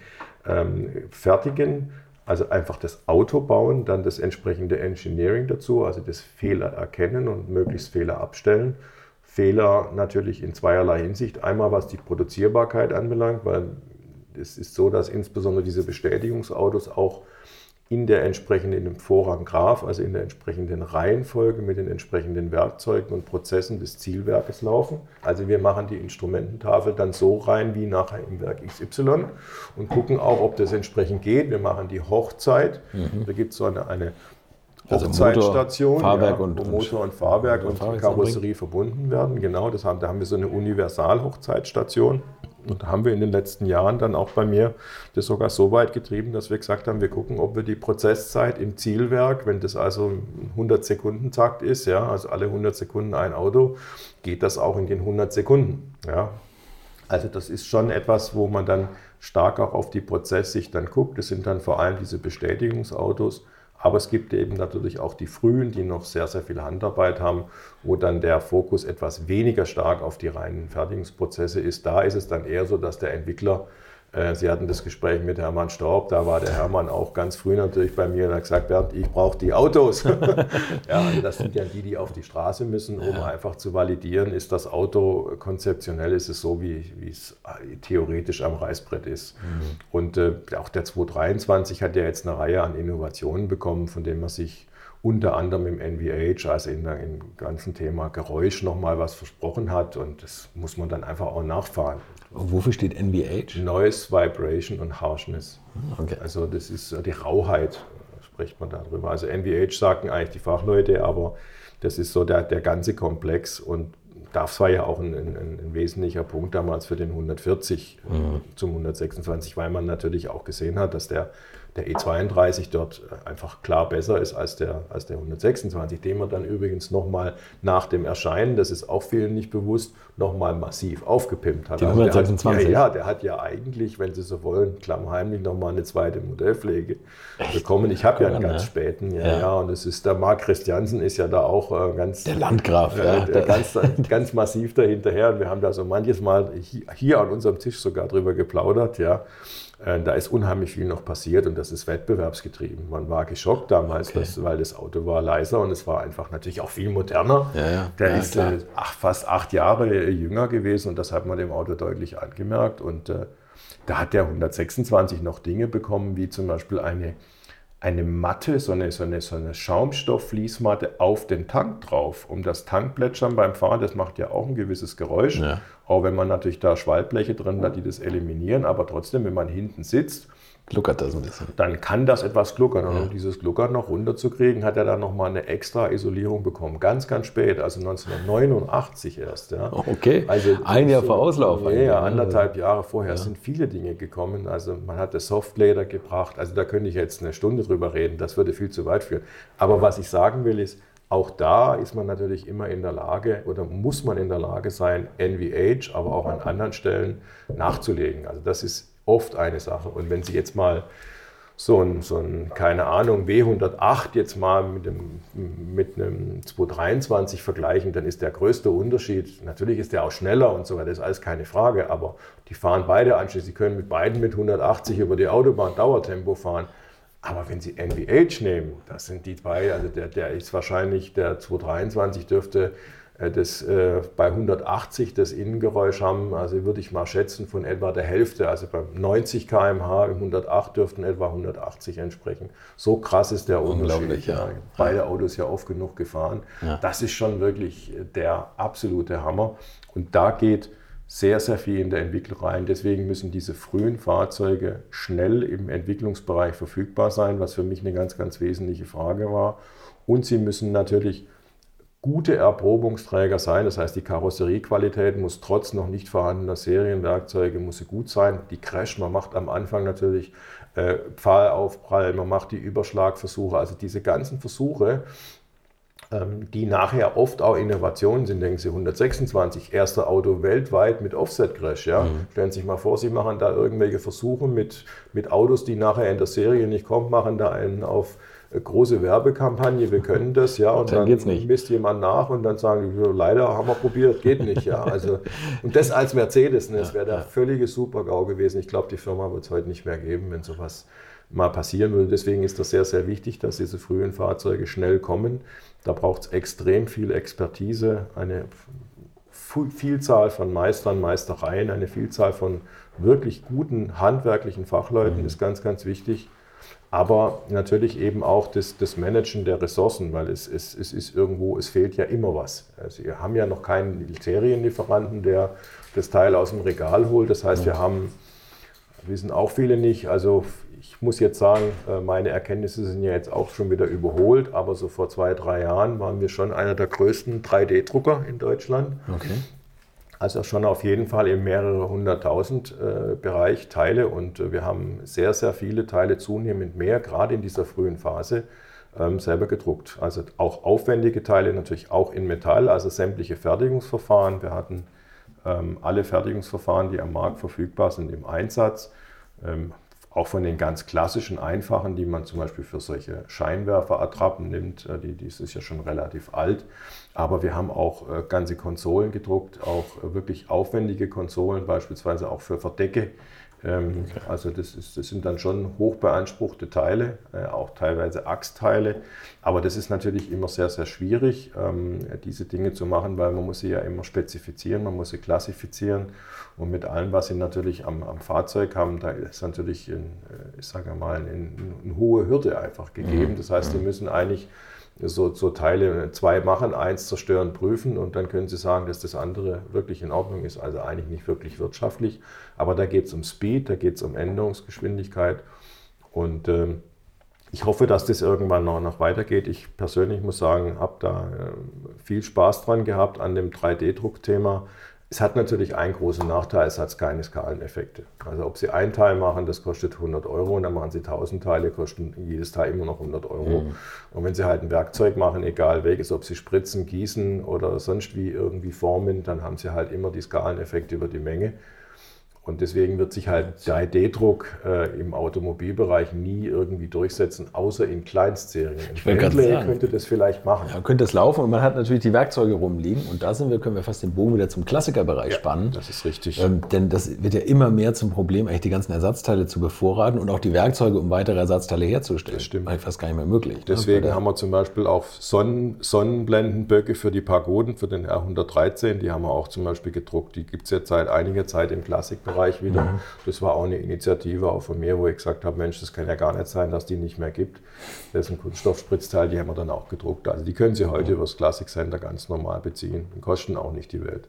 ähm, fertigen also einfach das Auto bauen, dann das entsprechende Engineering dazu, also das Fehler erkennen und möglichst Fehler abstellen. Fehler natürlich in zweierlei Hinsicht. Einmal was die Produzierbarkeit anbelangt, weil es ist so, dass insbesondere diese Bestätigungsautos auch in der entsprechenden Vorrang Graph, also in der entsprechenden Reihenfolge mit den entsprechenden Werkzeugen und Prozessen des Zielwerkes laufen. Also wir machen die Instrumententafel dann so rein wie nachher im Werk XY und gucken auch, ob das entsprechend geht. Wir machen die Hochzeit. Mhm. Da gibt es so eine, eine also Hochzeitstation, Motor, Fahrwerk ja, und, wo Motor und Fahrwerk und, und Karosserie verbunden werden. Genau, das haben, da haben wir so eine Universal-Hochzeitsstation Und da haben wir in den letzten Jahren dann auch bei mir das sogar so weit getrieben, dass wir gesagt haben, wir gucken, ob wir die Prozesszeit im Zielwerk, wenn das also ein 100-Sekunden-Takt ist, ja, also alle 100 Sekunden ein Auto, geht das auch in den 100 Sekunden. Ja. Also das ist schon etwas, wo man dann stark auch auf die Prozesssicht dann guckt. Das sind dann vor allem diese Bestätigungsautos. Aber es gibt eben natürlich auch die frühen, die noch sehr, sehr viel Handarbeit haben, wo dann der Fokus etwas weniger stark auf die reinen Fertigungsprozesse ist. Da ist es dann eher so, dass der Entwickler Sie hatten das Gespräch mit Hermann Staub, da war der Hermann auch ganz früh natürlich bei mir und hat gesagt, Bernd, ich brauche die Autos. ja, also das sind ja die, die auf die Straße müssen, um ja. einfach zu validieren, ist das Auto konzeptionell, ist es so, wie, wie es theoretisch am Reißbrett ist. Mhm. Und äh, auch der 223 hat ja jetzt eine Reihe an Innovationen bekommen, von denen man sich unter anderem im NVH, also in der, im ganzen Thema Geräusch, nochmal was versprochen hat. Und das muss man dann einfach auch nachfahren. Wofür steht NVH? Noise, Vibration und Harshness. Ah, okay. Also das ist die Rauheit, spricht man darüber. Also NVH sagen eigentlich die Fachleute, aber das ist so der, der ganze Komplex und das war ja auch ein, ein, ein wesentlicher Punkt damals für den 140 mhm. zum 126, weil man natürlich auch gesehen hat, dass der der E32 dort einfach klar besser ist als der, als der 126, den man dann übrigens nochmal nach dem Erscheinen, das ist auch vielen nicht bewusst, nochmal massiv aufgepimpt hat. Die 126? Also der hat, ja, ja, der hat ja eigentlich, wenn Sie so wollen, klammheimlich nochmal eine zweite Modellpflege Echt? bekommen. Ich habe ja einen ganz ja. späten, ja, ja, ja, und es ist der Marc Christiansen ist ja da auch äh, ganz... Der Landgraf, äh, ja. ganz, ganz massiv dahinterher und wir haben da so manches Mal hier, hier an unserem Tisch sogar drüber geplaudert, ja. Äh, da ist unheimlich viel noch passiert und das ist wettbewerbsgetrieben. Man war geschockt damals, okay. dass, weil das Auto war leiser und es war einfach natürlich auch viel moderner. Ja, ja. Der ja, ist äh, ach, fast acht Jahre jünger gewesen und das hat man dem Auto deutlich angemerkt. Und äh, da hat der 126 noch Dinge bekommen, wie zum Beispiel eine eine Matte, so eine, so eine, so eine Schaumstofffließmatte auf den Tank drauf, um das Tankplätschern beim Fahren, das macht ja auch ein gewisses Geräusch, ja. auch wenn man natürlich da Schwallbleche drin hat, die das eliminieren, aber trotzdem, wenn man hinten sitzt Gluckert das ein bisschen. Dann kann das etwas gluckern. Und um dieses Gluckern noch runterzukriegen, hat er dann nochmal eine extra Isolierung bekommen. Ganz, ganz spät, also 1989 erst. Ja. Okay, also, ein Jahr so, vor Auslauf. Ja, ja, anderthalb Jahre vorher ja. sind viele Dinge gekommen. Also man hat das Softleder gebracht. Also da könnte ich jetzt eine Stunde drüber reden. Das würde viel zu weit führen. Aber was ich sagen will ist, auch da ist man natürlich immer in der Lage oder muss man in der Lage sein, NVH, aber auch an anderen Stellen nachzulegen. Also das ist oft eine Sache. Und wenn Sie jetzt mal so ein, so ein keine Ahnung, W108 jetzt mal mit, dem, mit einem 223 vergleichen, dann ist der größte Unterschied, natürlich ist der auch schneller und so weiter, das ist alles keine Frage, aber die fahren beide anschließend, Sie können mit beiden mit 180 über die Autobahn Dauertempo fahren. Aber wenn Sie NVH nehmen, das sind die zwei, also der, der ist wahrscheinlich, der 223 dürfte das äh, bei 180 das Innengeräusch haben, also würde ich mal schätzen, von etwa der Hälfte. Also bei 90 km/h im 108 dürften etwa 180 entsprechen. So krass ist der Unterschied. Ja. Beide Autos ja oft genug gefahren. Ja. Das ist schon wirklich der absolute Hammer. Und da geht sehr, sehr viel in der Entwicklung rein. Deswegen müssen diese frühen Fahrzeuge schnell im Entwicklungsbereich verfügbar sein, was für mich eine ganz, ganz wesentliche Frage war. Und sie müssen natürlich gute Erprobungsträger sein. Das heißt, die Karosseriequalität muss trotz noch nicht vorhandener Serienwerkzeuge muss sie gut sein. Die Crash, man macht am Anfang natürlich äh, Pfahlaufprall, man macht die Überschlagversuche. Also diese ganzen Versuche, ähm, die nachher oft auch Innovationen sind. Denken Sie, 126, erster Auto weltweit mit Offset-Crash. Ja? Mhm. Stellen Sie sich mal vor, Sie machen da irgendwelche Versuche mit, mit Autos, die nachher in der Serie nicht kommen, machen da einen auf große Werbekampagne, wir können das, ja, und dann, dann misst jemand nach und dann sagen die, leider haben wir probiert, geht nicht, ja. Also, und das als Mercedes, ne, das wäre der völlige Super-GAU gewesen. Ich glaube, die Firma wird es heute nicht mehr geben, wenn sowas mal passieren würde. Deswegen ist das sehr, sehr wichtig, dass diese frühen Fahrzeuge schnell kommen. Da braucht es extrem viel Expertise, eine Vielzahl von Meistern, Meistereien, eine Vielzahl von wirklich guten handwerklichen Fachleuten mhm. ist ganz, ganz wichtig aber natürlich eben auch das, das Managen der Ressourcen, weil es, es, es ist irgendwo, es fehlt ja immer was. Also wir haben ja noch keinen Serienlieferanten, der das Teil aus dem Regal holt. Das heißt, wir haben, wissen auch viele nicht, also ich muss jetzt sagen, äh, meine Erkenntnisse sind ja jetzt auch schon wieder überholt, aber so vor zwei, drei Jahren waren wir schon einer der größten 3D-Drucker in Deutschland. Okay. Also schon auf jeden Fall im mehrere hunderttausend äh, Bereich Teile und äh, wir haben sehr, sehr viele Teile zunehmend mehr, gerade in dieser frühen Phase, ähm, selber gedruckt. Also auch aufwendige Teile, natürlich auch in Metall, also sämtliche Fertigungsverfahren. Wir hatten ähm, alle Fertigungsverfahren, die am Markt verfügbar sind, im Einsatz. Ähm, auch von den ganz klassischen, einfachen, die man zum Beispiel für solche Scheinwerferattrappen nimmt, äh, die, die ist ja schon relativ alt. Aber wir haben auch äh, ganze Konsolen gedruckt, auch äh, wirklich aufwendige Konsolen, beispielsweise auch für Verdecke. Ähm, okay. Also das, ist, das, sind dann schon hochbeanspruchte Teile, auch teilweise Achsteile. Aber das ist natürlich immer sehr, sehr schwierig, ähm, diese Dinge zu machen, weil man muss sie ja immer spezifizieren, man muss sie klassifizieren. Und mit allem, was sie natürlich am, am Fahrzeug haben, da ist natürlich, ein, äh, ich sage mal, eine, eine hohe Hürde einfach gegeben. Mhm. Das heißt, sie mhm. müssen eigentlich so, so Teile zwei machen, eins zerstören, prüfen und dann können Sie sagen, dass das andere wirklich in Ordnung ist. Also eigentlich nicht wirklich wirtschaftlich. Aber da geht es um Speed, da geht es um Änderungsgeschwindigkeit. Und ähm, ich hoffe, dass das irgendwann noch, noch weitergeht. Ich persönlich muss sagen, habe da äh, viel Spaß dran gehabt an dem 3D-Druckthema. Es hat natürlich einen großen Nachteil, es hat keine Skaleneffekte. Also ob Sie ein Teil machen, das kostet 100 Euro und dann machen Sie 1000 Teile, kosten jedes Teil immer noch 100 Euro. Mhm. Und wenn Sie halt ein Werkzeug machen, egal welches, ob Sie spritzen, gießen oder sonst wie irgendwie formen, dann haben Sie halt immer die Skaleneffekte über die Menge. Und deswegen wird sich halt 3D-Druck äh, im Automobilbereich nie irgendwie durchsetzen, außer in Kleinstserien. Ich Bentley könnte das vielleicht machen. Ja, könnte es laufen und man hat natürlich die Werkzeuge rumliegen. Und da sind wir, können wir fast den Bogen wieder zum Klassikerbereich ja, spannen. Das ist richtig. Ähm, denn das wird ja immer mehr zum Problem, eigentlich die ganzen Ersatzteile zu bevorraten und auch die Werkzeuge, um weitere Ersatzteile herzustellen. Das stimmt. Eigentlich fast gar nicht mehr möglich. Ne? Deswegen haben wir zum Beispiel auch Sonnen, Sonnenblendenböcke für die Pagoden, für den R113. Die haben wir auch zum Beispiel gedruckt. Die gibt es jetzt seit einiger Zeit im Klassikbereich. Bereich wieder. Mhm. Das war auch eine Initiative auch von mir, wo ich gesagt habe, Mensch, das kann ja gar nicht sein, dass die nicht mehr gibt. Das ist ein Kunststoffspritzteil, die haben wir dann auch gedruckt. Also die können Sie heute über das Classic Center ganz normal beziehen und kosten auch nicht die Welt.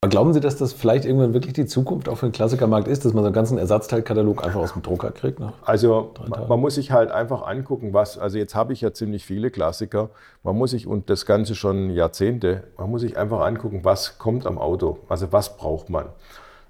Aber glauben Sie, dass das vielleicht irgendwann wirklich die Zukunft auch für den Klassikermarkt ist, dass man so einen ganzen Ersatzteilkatalog einfach aus dem Drucker kriegt? also man muss sich halt einfach angucken, was, also jetzt habe ich ja ziemlich viele Klassiker, man muss sich, und das Ganze schon Jahrzehnte, man muss sich einfach angucken, was kommt am Auto, also was braucht man.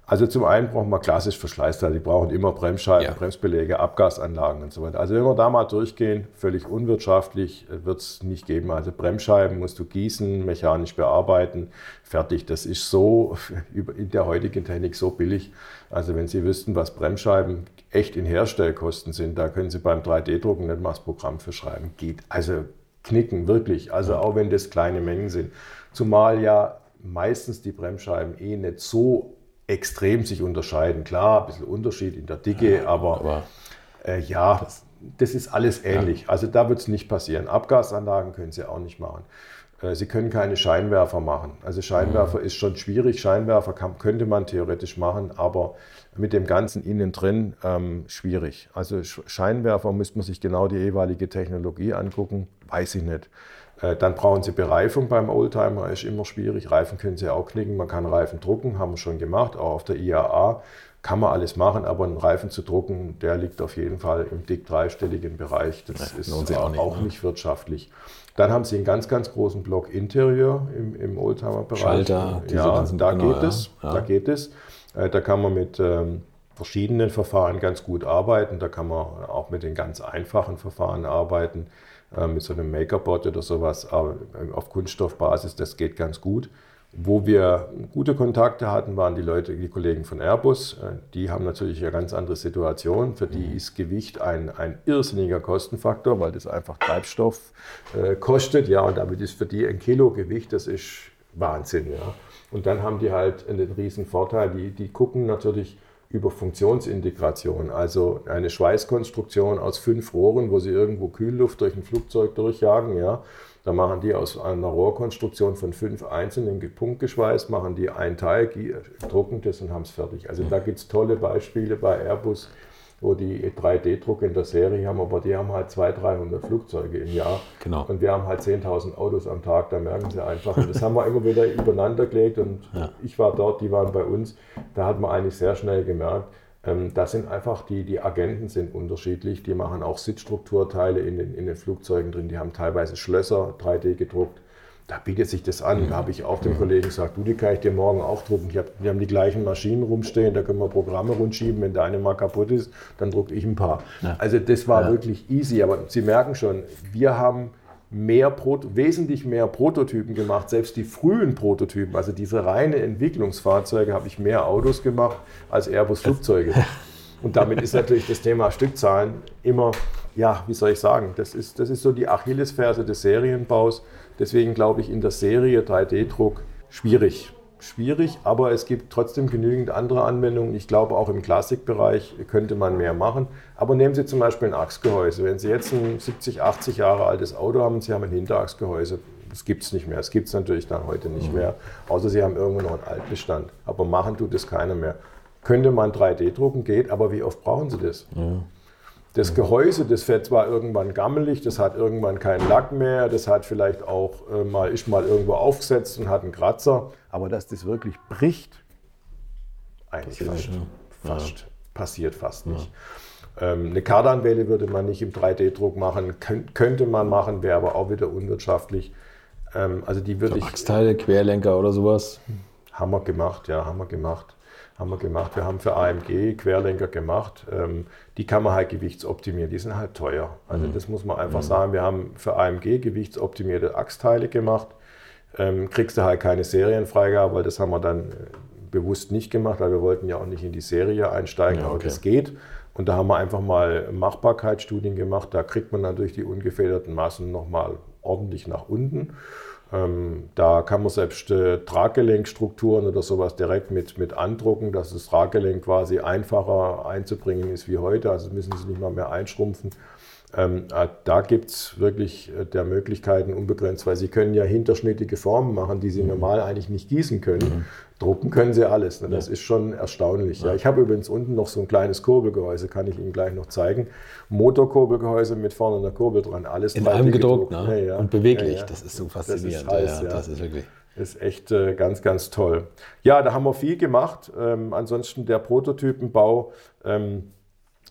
Also zum einen brauchen wir klassisch Verschleißteile. Die brauchen immer Bremsscheiben, ja. Bremsbeläge, Abgasanlagen und so weiter. Also wenn wir da mal durchgehen, völlig unwirtschaftlich äh, wird es nicht geben. Also Bremsscheiben musst du gießen, mechanisch bearbeiten, fertig. Das ist so in der heutigen Technik so billig. Also wenn Sie wüssten, was Bremsscheiben echt in Herstellkosten sind, da können Sie beim 3D-Drucken nicht mal das Programm für schreiben. Geht. Also knicken, wirklich. Also auch wenn das kleine Mengen sind. Zumal ja meistens die Bremsscheiben eh nicht so extrem sich unterscheiden. Klar, ein bisschen Unterschied in der Dicke, ja, aber, aber äh, ja, das, das, ist alles ähnlich. Ja. Also da wird es nicht passieren. Abgasanlagen können Sie auch nicht machen. Äh, Sie können keine Scheinwerfer machen. Also Scheinwerfer mhm. ist schon schwierig. Scheinwerfer kann, könnte man theoretisch machen, aber mit dem Ganzen innen drin ähm, schwierig. Also Scheinwerfer müsste man sich genau die jeweilige Technologie angucken. Weiß ich nicht. Äh, dann brauchen Sie Bereifung beim Oldtimer, ist immer schwierig. Reifen können Sie auch knicken, man kann Reifen drucken, haben wir schon gemacht, auch auf der IAA kann man alles machen, aber einen Reifen zu drucken, der liegt auf jeden Fall im dick dreistelligen Bereich. Das ja, ist auch, nicht, auch ne? nicht, wirtschaftlich. Dann haben Sie einen ganz, ganz großen Block Interieur im, im Oldtimer-Bereich. Schalter, diese ja, ganzen, da genau, geht es. Ja. Da geht es. Äh, da kann man mit ähm, verschiedenen Verfahren ganz gut arbeiten. Da kann man auch mit den ganz einfachen Verfahren arbeiten. Äh, mit so einem Makerbot oder sowas aber auf Kunststoffbasis, das geht ganz gut. Wo wir gute Kontakte hatten, waren die Leute, die Kollegen von Airbus. Äh, die haben natürlich eine ganz andere Situation. Für die mhm. ist Gewicht ein, ein irrsinniger Kostenfaktor, weil das einfach Treibstoff äh, kostet. Ja, und damit ist für die ein Kilo Gewicht, das ist Wahnsinn. Ja. Und dann haben die halt einen riesen Vorteil. Die, die gucken natürlich, über Funktionsintegration, also eine Schweißkonstruktion aus fünf Rohren, wo sie irgendwo Kühlluft durch ein Flugzeug durchjagen, ja. Da machen die aus einer Rohrkonstruktion von fünf einzelnen punktgeschweißt, machen die ein Teil, drucken das und haben es fertig. Also da gibt es tolle Beispiele bei Airbus, wo die 3D-Druck in der Serie haben, aber die haben halt 200, 300 Flugzeuge im Jahr. Genau. Und wir haben halt 10.000 Autos am Tag, da merken sie einfach. Und das haben wir immer wieder übereinander gelegt und ja. ich war dort, die waren bei uns. Da hat man eigentlich sehr schnell gemerkt, ähm, da sind einfach die, die Agenten sind unterschiedlich. Die machen auch Sitzstrukturteile in den, in den Flugzeugen drin. Die haben teilweise Schlösser 3D gedruckt da bietet sich das an. Da habe ich auch dem Kollegen gesagt, du, die kann ich dir morgen auch drucken. Hab, wir haben die gleichen Maschinen rumstehen, da können wir Programme rundschieben. Wenn deine mal kaputt ist, dann drucke ich ein paar. Ja. Also das war ja. wirklich easy. Aber Sie merken schon, wir haben mehr wesentlich mehr Prototypen gemacht, selbst die frühen Prototypen, also diese reine Entwicklungsfahrzeuge, habe ich mehr Autos gemacht als Airbus Flugzeuge. Und damit ist natürlich das Thema Stückzahlen immer, ja, wie soll ich sagen, das ist, das ist so die Achillesferse des Serienbaus. Deswegen glaube ich in der Serie 3D-Druck schwierig. Schwierig, aber es gibt trotzdem genügend andere Anwendungen. Ich glaube, auch im Klassikbereich könnte man mehr machen. Aber nehmen Sie zum Beispiel ein Achsgehäuse. Wenn Sie jetzt ein 70, 80 Jahre altes Auto haben und Sie haben ein Hinterachsgehäuse, das gibt es nicht mehr. Das gibt es natürlich dann heute nicht mhm. mehr. Außer Sie haben irgendwo noch einen Altbestand. Aber machen tut es keiner mehr. Könnte man 3D drucken, geht, aber wie oft brauchen Sie das? Ja. Das Gehäuse, das wird zwar irgendwann gammelig, das hat irgendwann keinen Lack mehr, das hat vielleicht auch äh, mal, ist mal irgendwo aufgesetzt und hat einen Kratzer, aber dass das wirklich bricht, eigentlich fast, ja. fast ja. passiert fast nicht. Ähm, eine Kardanwelle würde man nicht im 3D-Druck machen, Kön könnte man machen, wäre aber auch wieder unwirtschaftlich. Ähm, also die würde ich. Achsteile, Querlenker oder sowas? Haben wir gemacht, ja, haben wir gemacht haben wir gemacht. Wir haben für AMG Querlenker gemacht. Ähm, die kann man halt gewichtsoptimieren. Die sind halt teuer. Also mhm. das muss man einfach mhm. sagen. Wir haben für AMG gewichtsoptimierte Achsteile gemacht. Ähm, kriegst du halt keine Serienfreigabe, weil das haben wir dann äh, bewusst nicht gemacht, weil wir wollten ja auch nicht in die Serie einsteigen, ja, okay. aber das geht. Und da haben wir einfach mal Machbarkeitsstudien gemacht. Da kriegt man natürlich die ungefederten Massen nochmal ordentlich nach unten. Ähm, da kann man selbst äh, Traggelenkstrukturen oder sowas direkt mit, mit andrucken, dass das Traggelenk quasi einfacher einzubringen ist wie heute. Also müssen Sie nicht mal mehr einschrumpfen. Ähm, äh, da gibt es wirklich äh, der Möglichkeiten unbegrenzt, weil Sie können ja hinterschnittige Formen machen, die Sie mhm. normal eigentlich nicht gießen können. Drucken können Sie alles. Ne? Das ja. ist schon erstaunlich. Ja. ja. Ich habe übrigens unten noch so ein kleines Kurbelgehäuse, kann ich Ihnen gleich noch zeigen. Motorkurbelgehäuse mit vorne einer Kurbel dran. Alles In einem gedruckt, gedruckt. Ne? Ja, und beweglich. Das ist so faszinierend. Das ist, heiß, das ist wirklich ist echt äh, ganz, ganz toll. Ja, da haben wir viel gemacht. Ähm, ansonsten der Prototypenbau. Ähm,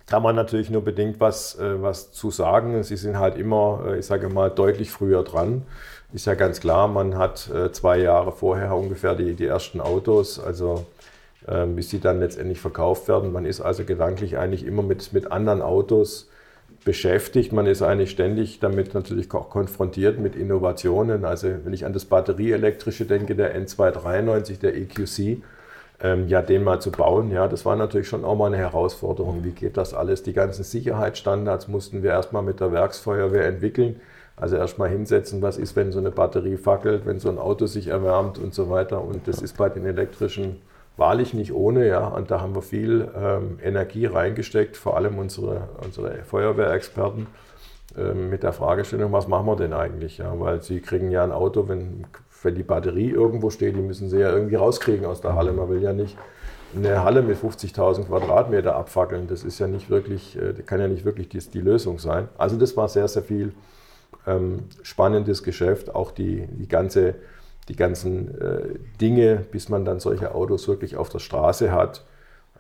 kann man natürlich nur bedingt was, äh, was zu sagen. Sie sind halt immer, äh, ich sage mal, deutlich früher dran. Ist ja ganz klar, man hat äh, zwei Jahre vorher ungefähr die, die ersten Autos. Also ähm, bis sie dann letztendlich verkauft werden. Man ist also gedanklich eigentlich immer mit, mit anderen Autos beschäftigt. Man ist eigentlich ständig damit natürlich auch konfrontiert mit Innovationen. Also wenn ich an das Batterieelektrische denke, der N293, der EQC, ähm, ja, den mal zu bauen, ja, das war natürlich schon auch mal eine Herausforderung. Wie geht das alles? Die ganzen Sicherheitsstandards mussten wir erstmal mit der Werksfeuerwehr entwickeln. Also erstmal hinsetzen, was ist, wenn so eine Batterie fackelt, wenn so ein Auto sich erwärmt und so weiter. Und das ist bei den elektrischen wahrlich nicht ohne, ja. Und da haben wir viel ähm, Energie reingesteckt, vor allem unsere, unsere Feuerwehrexperten ähm, mit der Fragestellung, was machen wir denn eigentlich? Ja? Weil sie kriegen ja ein Auto, wenn wenn die Batterie irgendwo steht, die müssen sie ja irgendwie rauskriegen aus der Halle. Man will ja nicht eine Halle mit 50.000 Quadratmeter abfackeln. Das ist ja nicht wirklich, äh, kann ja nicht wirklich die, die Lösung sein. Also das war sehr, sehr viel ähm, spannendes Geschäft. Auch die, die, ganze, die ganzen äh, Dinge, bis man dann solche Autos wirklich auf der Straße hat.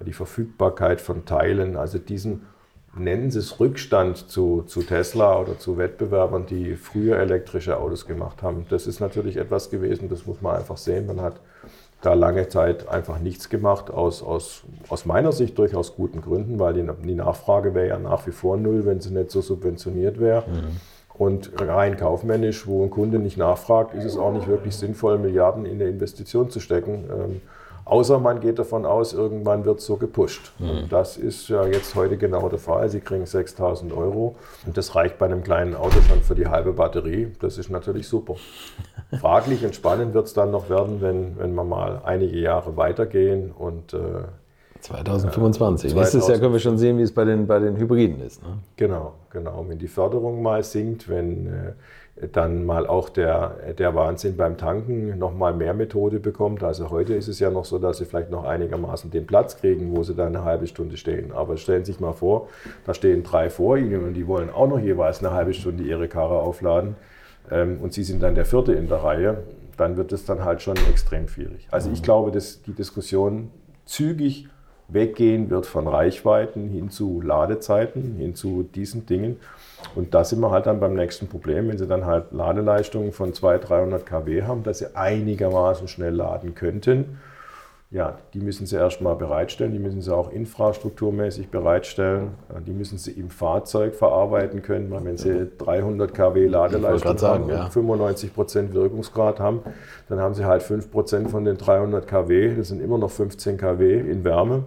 Die Verfügbarkeit von Teilen, also diesen nennen Sie es Rückstand zu, zu Tesla oder zu Wettbewerbern, die früher elektrische Autos gemacht haben. Das ist natürlich etwas gewesen, das muss man einfach sehen. Man hat da lange Zeit einfach nichts gemacht, aus, aus, aus meiner Sicht durchaus guten Gründen, weil die, die Nachfrage wäre ja nach wie vor null, wenn sie nicht so subventioniert wäre. Mhm. Und rein kaufmännisch, wo ein Kunde nicht nachfragt, ist es auch nicht wirklich sinnvoll, Milliarden in eine Investition zu stecken. Ähm, Außer man geht davon aus, irgendwann wird es so gepusht. Mhm. Und das ist ja jetzt heute genau der Fall. Sie kriegen 6000 Euro und das reicht bei einem kleinen Auto schon für die halbe Batterie. Das ist natürlich super. Fraglich und spannend wird es dann noch werden, wenn, wenn wir mal einige Jahre weitergehen und äh, 2025. Äh, Nächstes Jahr können wir schon sehen, wie es bei den, bei den Hybriden ist. Ne? Genau, genau. Wenn die Förderung mal sinkt, wenn äh, dann mal auch der, der Wahnsinn beim Tanken noch mal mehr Methode bekommt. Also heute ist es ja noch so, dass sie vielleicht noch einigermaßen den Platz kriegen, wo sie da eine halbe Stunde stehen. Aber stellen Sie sich mal vor, da stehen drei vor Ihnen und die wollen auch noch jeweils eine halbe Stunde ihre Karre aufladen ähm, und Sie sind dann der Vierte in der Reihe. Dann wird es dann halt schon extrem schwierig. Also ich glaube, dass die Diskussion zügig weggehen wird von Reichweiten hin zu Ladezeiten, hin zu diesen Dingen. Und da sind wir halt dann beim nächsten Problem, wenn Sie dann halt Ladeleistungen von 200, 300 kW haben, dass Sie einigermaßen schnell laden könnten. Ja, die müssen Sie erstmal bereitstellen, die müssen Sie auch infrastrukturmäßig bereitstellen, die müssen Sie im Fahrzeug verarbeiten können, weil wenn Sie 300 kW Ladeleistung sagen, haben ja. und 95 Prozent Wirkungsgrad haben, dann haben Sie halt 5 Prozent von den 300 kW, das sind immer noch 15 kW in Wärme.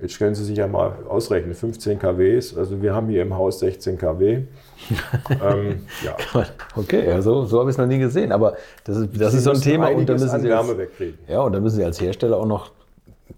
Jetzt können Sie sich ja mal ausrechnen, 15 kWs, also wir haben hier im Haus 16 kW. Ähm, ja. Okay, also so habe ich es noch nie gesehen, aber das ist, das ist so ein Thema und da müssen Sie als. Ja, und da müssen Sie als Hersteller auch noch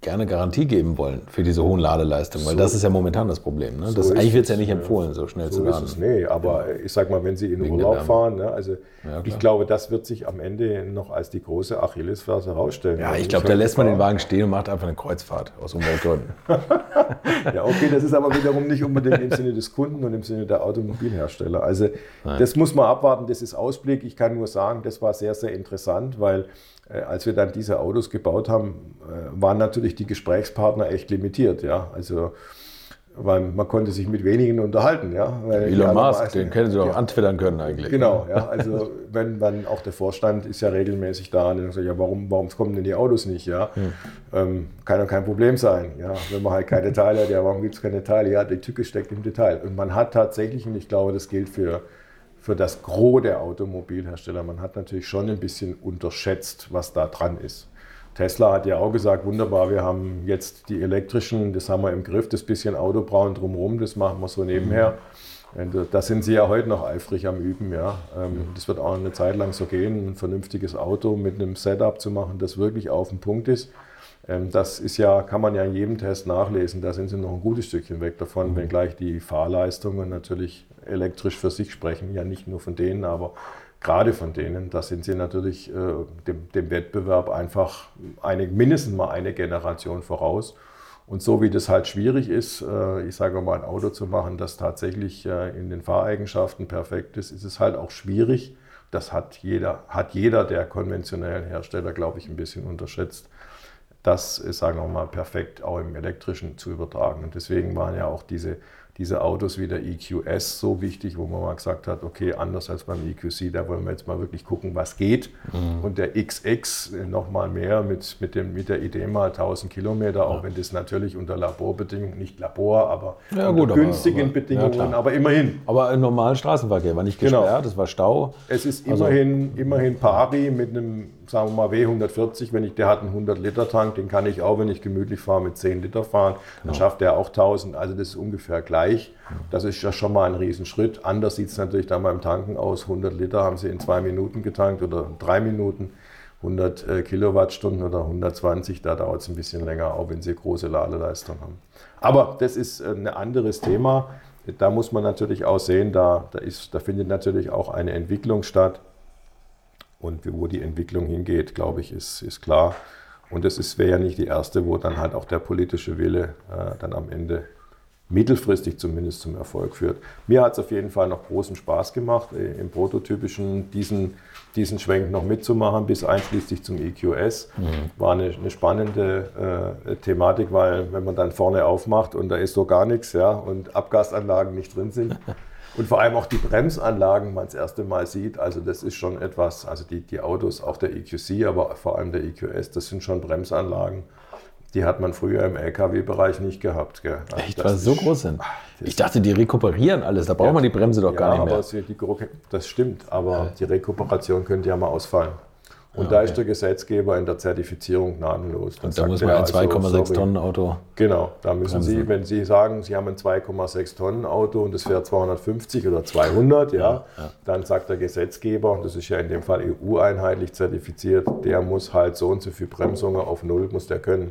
gerne Garantie geben wollen für diese hohen Ladeleistungen, weil so. das ist ja momentan das Problem. Ne? Das, so eigentlich wird es ja nicht empfohlen, so schnell so zu laden. Ist es, nee, aber ich sag mal, wenn Sie in Wegen Urlaub fahren, ne, also ja, ich glaube, das wird sich am Ende noch als die große Achillesferse herausstellen. Ja, ich glaube, da lässt man den Wagen stehen und macht einfach eine Kreuzfahrt aus Umweltgründen. ja, okay, das ist aber wiederum nicht unbedingt im Sinne des Kunden und im Sinne der Automobilhersteller. Also Nein. das muss man abwarten, das ist Ausblick. Ich kann nur sagen, das war sehr, sehr interessant, weil als wir dann diese Autos gebaut haben, äh, waren natürlich die Gesprächspartner echt limitiert. Ja? Also, weil man konnte sich mit wenigen unterhalten. Ja? Weil Elon Musk, den können Sie auch ja, antwittern können eigentlich. Genau, ja. also wenn man auch der Vorstand ist ja regelmäßig da und sagt, ja, warum, warum kommen denn die Autos nicht? Ja? Hm. Ähm, kann doch kein Problem sein. Ja? Wenn man halt keine Teile hat, ja, warum gibt es keine Teile? Ja, die Tücke steckt im Detail. Und man hat tatsächlich, und ich glaube, das gilt für für das Gros der Automobilhersteller. Man hat natürlich schon ein bisschen unterschätzt, was da dran ist. Tesla hat ja auch gesagt, wunderbar, wir haben jetzt die elektrischen, das haben wir im Griff, das bisschen Autobrauen drumherum, das machen wir so nebenher. Da sind sie ja heute noch eifrig am Üben. Ja. Ähm, das wird auch eine Zeit lang so gehen, ein vernünftiges Auto mit einem Setup zu machen, das wirklich auf dem Punkt ist. Ähm, das ist ja, kann man ja in jedem Test nachlesen. Da sind sie noch ein gutes Stückchen weg davon, mhm. wenngleich die Fahrleistungen natürlich elektrisch für sich sprechen. Ja, nicht nur von denen, aber gerade von denen. Da sind sie natürlich äh, dem, dem, Wettbewerb einfach eine, mindestens mal eine Generation voraus. Und so wie das halt schwierig ist, äh, ich sage mal, ein Auto zu machen, das tatsächlich äh, in den Fahreigenschaften perfekt ist, ist es halt auch schwierig. Das hat jeder, hat jeder der konventionellen Hersteller, glaube ich, ein bisschen unterschätzt das ist, sagen wir mal, perfekt auch im Elektrischen zu übertragen. Und deswegen waren ja auch diese, diese Autos wie der EQS so wichtig, wo man mal gesagt hat, okay, anders als beim EQC, da wollen wir jetzt mal wirklich gucken, was geht. Mhm. Und der XX noch mal mehr mit, mit, dem, mit der Idee mal 1000 Kilometer, auch ja. wenn das natürlich unter Laborbedingungen, nicht Labor, aber ja, unter gut, günstigen aber, Bedingungen, ja, aber immerhin. Aber im normalen Straßenverkehr war nicht genau. gesperrt, genau. es war Stau. Es ist also, immerhin, immerhin pari mit einem sagen wir mal W140, wenn ich, der hat einen 100 Liter Tank, den kann ich auch, wenn ich gemütlich fahre, mit 10 Liter fahren, dann genau. schafft der auch 1000, also das ist ungefähr gleich. Das ist ja schon mal ein Riesenschritt. Anders sieht es natürlich dann beim Tanken aus. 100 Liter haben sie in zwei Minuten getankt oder drei Minuten. 100 äh, Kilowattstunden oder 120, da dauert es ein bisschen länger, auch wenn sie große Ladeleistung haben. Aber das ist äh, ein anderes Thema. Da muss man natürlich auch sehen, da, da, ist, da findet natürlich auch eine Entwicklung statt. Und wo die Entwicklung hingeht, glaube ich, ist, ist klar. Und das wäre ja nicht die erste, wo dann halt auch der politische Wille äh, dann am Ende mittelfristig zumindest zum Erfolg führt. Mir hat es auf jeden Fall noch großen Spaß gemacht, äh, im Prototypischen diesen, diesen Schwenk noch mitzumachen, bis einschließlich zum EQS. Mhm. War eine, eine spannende äh, Thematik, weil wenn man dann vorne aufmacht und da ist so gar nichts ja, und Abgasanlagen nicht drin sind, Und vor allem auch die Bremsanlagen, man das erste Mal sieht, also das ist schon etwas, also die, die Autos, auch der EQC, aber vor allem der EQS, das sind schon Bremsanlagen, die hat man früher im LKW-Bereich nicht gehabt. Gell? Also Echt, weil sie so groß sind? Ich dachte, die rekuperieren alles, da braucht ja, man die Bremse doch ja, gar nicht mehr. Aber die, das stimmt, aber die Rekuperation könnte ja mal ausfallen. Und ja, da ist der Gesetzgeber in der Zertifizierung gnadenlos. Dann und da muss man ein 2,6 also, Tonnen Auto. Genau, da müssen bremsen. Sie, wenn Sie sagen, Sie haben ein 2,6 Tonnen Auto und es fährt 250 oder 200, ja, ja, ja, dann sagt der Gesetzgeber, und das ist ja in dem Fall EU-einheitlich zertifiziert, der muss halt so und so viel Bremsungen auf Null muss der können.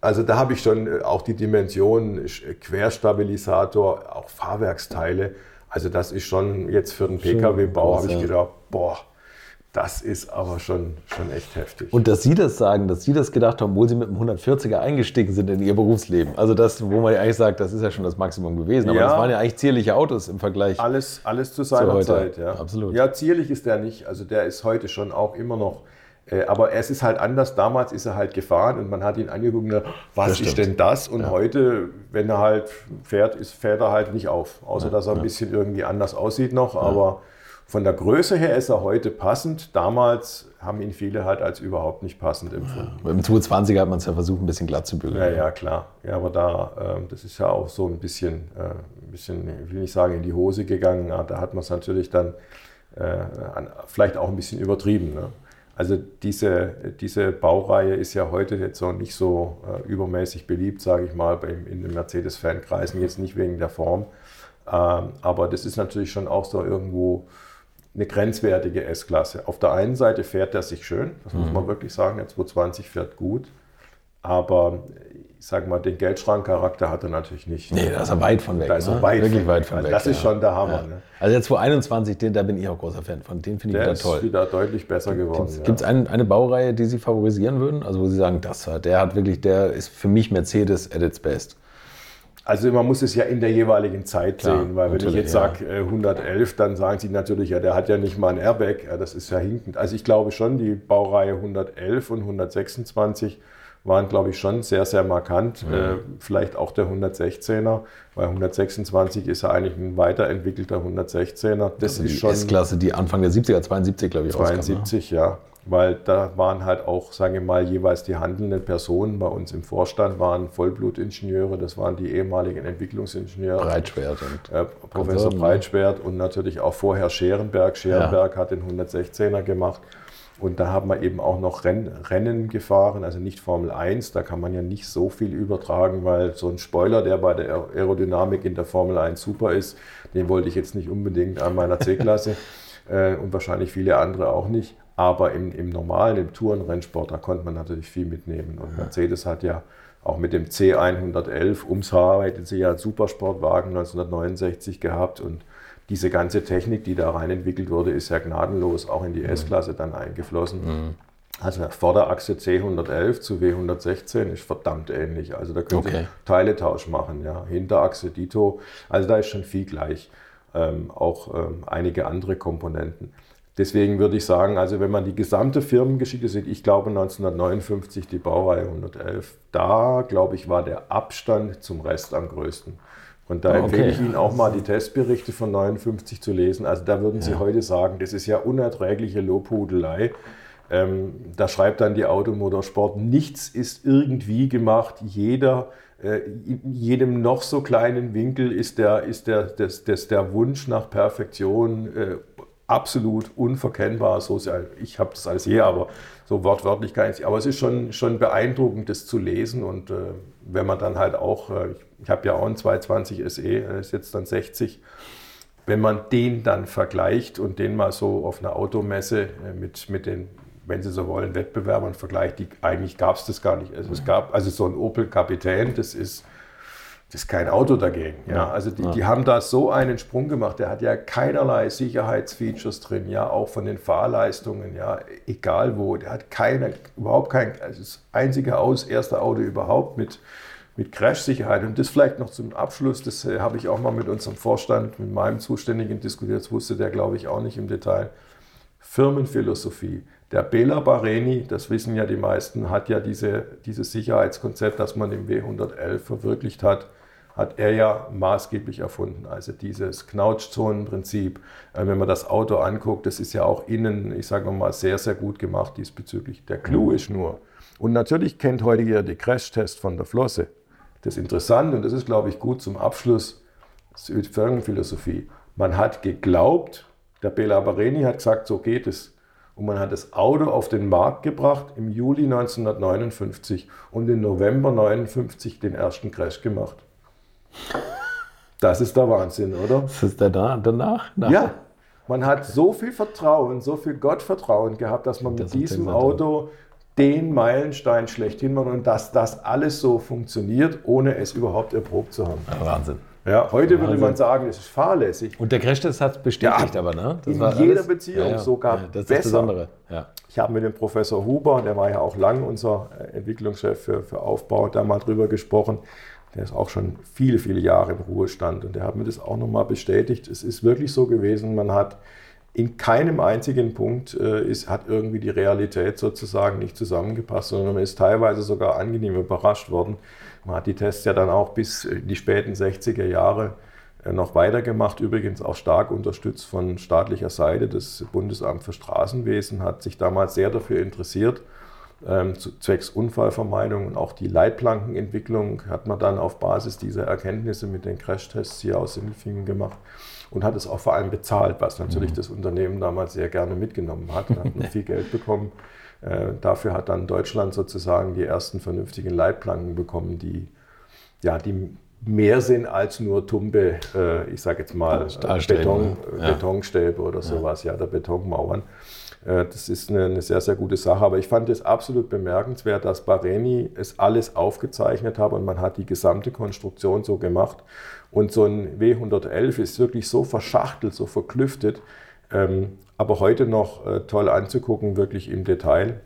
Also da habe ich schon äh, auch die Dimension Querstabilisator, auch Fahrwerksteile. Also das ist schon jetzt für den Pkw-Bau, habe ich gedacht, boah, das ist aber schon, schon echt heftig. Und dass Sie das sagen, dass Sie das gedacht haben, obwohl Sie mit dem 140er eingestiegen sind in Ihr Berufsleben. Also das, wo man ja eigentlich sagt, das ist ja schon das Maximum gewesen. Aber ja, das waren ja eigentlich zierliche Autos im Vergleich. Alles, alles zu seiner zu Zeit, ja. Absolut. Ja, zierlich ist der nicht. Also der ist heute schon auch immer noch. Äh, aber es ist halt anders. Damals ist er halt gefahren und man hat ihn angeguckt gesagt, was ist denn das? Und ja. heute, wenn er halt fährt, ist, fährt er halt nicht auf. Außer ja, dass er ein bisschen irgendwie anders aussieht noch. Aber von der Größe her ist er heute passend. Damals haben ihn viele halt als überhaupt nicht passend empfunden. Ja, Im 220 hat man es ja versucht, ein bisschen glatt zu bügeln. Ja, ja, klar. Ja, aber da, äh, das ist ja auch so ein bisschen, äh, ein bisschen, ich will nicht sagen, in die Hose gegangen. Da hat man es natürlich dann äh, vielleicht auch ein bisschen übertrieben. Ne? Also diese, diese Baureihe ist ja heute jetzt so nicht so äh, übermäßig beliebt, sage ich mal, in den Mercedes-Fankreisen, jetzt nicht wegen der Form. Ähm, aber das ist natürlich schon auch so irgendwo eine grenzwertige S-Klasse. Auf der einen Seite fährt er sich schön, das mhm. muss man wirklich sagen, der 220 fährt gut, aber ich sage mal, den Geldschrankcharakter hat er natürlich nicht. Nee, da ist er weit von weg. Da ist er ne? weit Wirklich weit von also weg. Das ist schon der Hammer. Ja. Ne? Also der 221, den, da bin ich auch großer Fan von. Den finde ich der wieder toll. Der ist wieder deutlich besser geworden. Gibt es ja. eine, Baureihe, die Sie favorisieren würden? Also wo Sie sagen, das, der hat wirklich, der ist für mich Mercedes at its best. Also man muss es ja in der jeweiligen Zeit Klar, sehen, weil wenn ich jetzt ja. sage 111, dann sagen sie natürlich, ja, der hat ja nicht mal ein Airbag, das ist ja hinkend. Also ich glaube schon, die Baureihe 111 und 126 waren, glaube ich, schon sehr, sehr markant. Mhm. Äh, vielleicht auch der 116er, weil 126 ist ja eigentlich ein weiterentwickelter 116er. Das also ist die S-Klasse, die Anfang der 70er, 72, glaube ich, 72, rauskam, ne? ja weil da waren halt auch, sage ich mal, jeweils die handelnden Personen bei uns im Vorstand waren Vollblutingenieure, das waren die ehemaligen Entwicklungsingenieure. Breitschwert und äh, Professor Konzern, Breitschwert und natürlich auch vorher Scherenberg. Scherenberg ja. hat den 116er gemacht. Und da haben wir eben auch noch Rennen gefahren, also nicht Formel 1. Da kann man ja nicht so viel übertragen, weil so ein Spoiler, der bei der Aerodynamik in der Formel 1 super ist, den wollte ich jetzt nicht unbedingt an meiner C-Klasse äh, und wahrscheinlich viele andere auch nicht. Aber im, im normalen, im Tourenrennsport, da konnte man natürlich viel mitnehmen. Und Mercedes hat ja auch mit dem C111 ums Haar, hätten sie ja einen Supersportwagen 1969 gehabt. Und diese ganze Technik, die da rein entwickelt wurde, ist ja gnadenlos auch in die mhm. S-Klasse dann eingeflossen. Mhm. Also Vorderachse C111 zu W116 ist verdammt ähnlich. Also da können okay. Sie Teiletausch machen. Ja. Hinterachse Dito. Also da ist schon viel gleich. Ähm, auch ähm, einige andere Komponenten. Deswegen würde ich sagen, also wenn man die gesamte Firmengeschichte sieht, ich glaube 1959 die Baureihe 111, da glaube ich war der Abstand zum Rest am größten. Und da Ah, empfehle okay. ich Ihnen auch mal die Testberichte von 59 zu lesen. Also da würden Sie heute sagen, das ist ja unerträgliche Lobhudelei. Ähm, da schreibt dann die Automotorsport, nichts ist irgendwie gemacht. Jeder, äh, in jedem noch so kleinen Winkel ist der, ist der, das, das, der Wunsch nach Perfektion äh, absolut unverkennbar. So, ich habe das alles hier, aber so wortwörtlich gar nicht. Aber es ist schon, schon beeindruckend, das zu lesen. Und äh, wenn man dann halt auch, äh, ich, ich habe ja auch einen 220 SE, ist jetzt dann 60, wenn man den dann vergleicht und den mal so auf einer Automesse äh, mit, mit den, wenn Sie so wollen, Wettbewerbern vergleicht, die, eigentlich gab es das gar nicht. Also es gab also so ein Opel Kapitän, das ist, das ist kein Auto dagegen. Ja, also die, die haben da so einen Sprung gemacht. Der hat ja keinerlei Sicherheitsfeatures drin, ja, auch von den Fahrleistungen, ja, egal wo. Der hat keine, überhaupt kein, also das einzige aus, erste Auto überhaupt mit, mit Crash-Sicherheit. Und das vielleicht noch zum Abschluss, das äh, habe ich auch mal mit unserem Vorstand, mit meinem Zuständigen diskutiert, das wusste der, glaube ich, auch nicht im Detail. Firmenphilosophie. Der Bela Bareni, das wissen ja die meisten, hat ja diese, dieses Sicherheitskonzept, das man im W111 verwirklicht hat, hat er ja maßgeblich erfunden. Also dieses Knautschzonenprinzip, äh, wenn man das Auto anguckt, das ist ja auch innen, ich sage mal, sehr, sehr gut gemacht diesbezüglich. Der Clou ist nur, und natürlich kennt heute jeder die Crashtest von der Flosse. Das Interessante, und das ist, glaube ich, gut zum Abschluss, Firmenphilosophie. Man hat geglaubt, der Bela Bareni hat gesagt, so geht es. Und man hat das Auto auf den Markt gebracht im Juli 1959 und im November 1959 den ersten Crash gemacht. Das ist der Wahnsinn, oder? Was ist da da- danach? Nach- Ja, man hat so viel Vertrauen, so viel Gottvertrauen gehabt, dass man mit Das ist diesem Auto den Meilenstein schlechthin macht und dass das alles so funktioniert, ohne es überhaupt erprobt zu haben. Ja, Wahnsinn. Ja, heute würde Wahnsinn. man sagen, es ist fahrlässig. Und der Crashtest hat es bestätigt, Ja, aber, ne? in jeder Beziehung sogar das ist das besser. Besondere. Ja. Ich habe mit dem Professor Huber, der war ja auch lang unser äh, Entwicklungschef für, für Aufbau, da mal drüber gesprochen. Der ist auch schon viele, viele Jahre im Ruhestand und der hat mir das auch nochmal bestätigt. Es ist wirklich so gewesen, man hat in keinem einzigen Punkt äh, ist, hat irgendwie die Realität sozusagen nicht zusammengepasst, sondern man ist teilweise sogar angenehm überrascht worden. Man hat die Tests ja dann auch bis in die späten 60er Jahre äh, noch weitergemacht, übrigens auch stark unterstützt von staatlicher Seite. Das Bundesamt für Straßenwesen hat sich damals sehr dafür interessiert, ähm, zwecks Unfallvermeidung und auch die Leitplankenentwicklung hat man dann auf Basis dieser Erkenntnisse mit den Crashtests hier aus Sindelfingen gemacht und hat es auch vor allem bezahlt, was natürlich das Unternehmen damals sehr gerne mitgenommen hat. Hat man viel Geld bekommen. Äh, dafür hat dann Deutschland sozusagen die ersten vernünftigen Leitplanken bekommen, die, ja, die mehr sind als nur tumbe, äh, ich sage jetzt mal, Beton, Ja. Betonstäbe oder sowas, ja, der Betonmauern. Äh, Das ist eine, sehr, sehr gute Sache. Aber ich fand es absolut bemerkenswert, dass Bareni es alles aufgezeichnet hat und man hat die gesamte Konstruktion so gemacht. Und so ein W111 ist wirklich so verschachtelt, so verklüftet, ähm, aber heute noch äh, toll anzugucken, wirklich im Detail.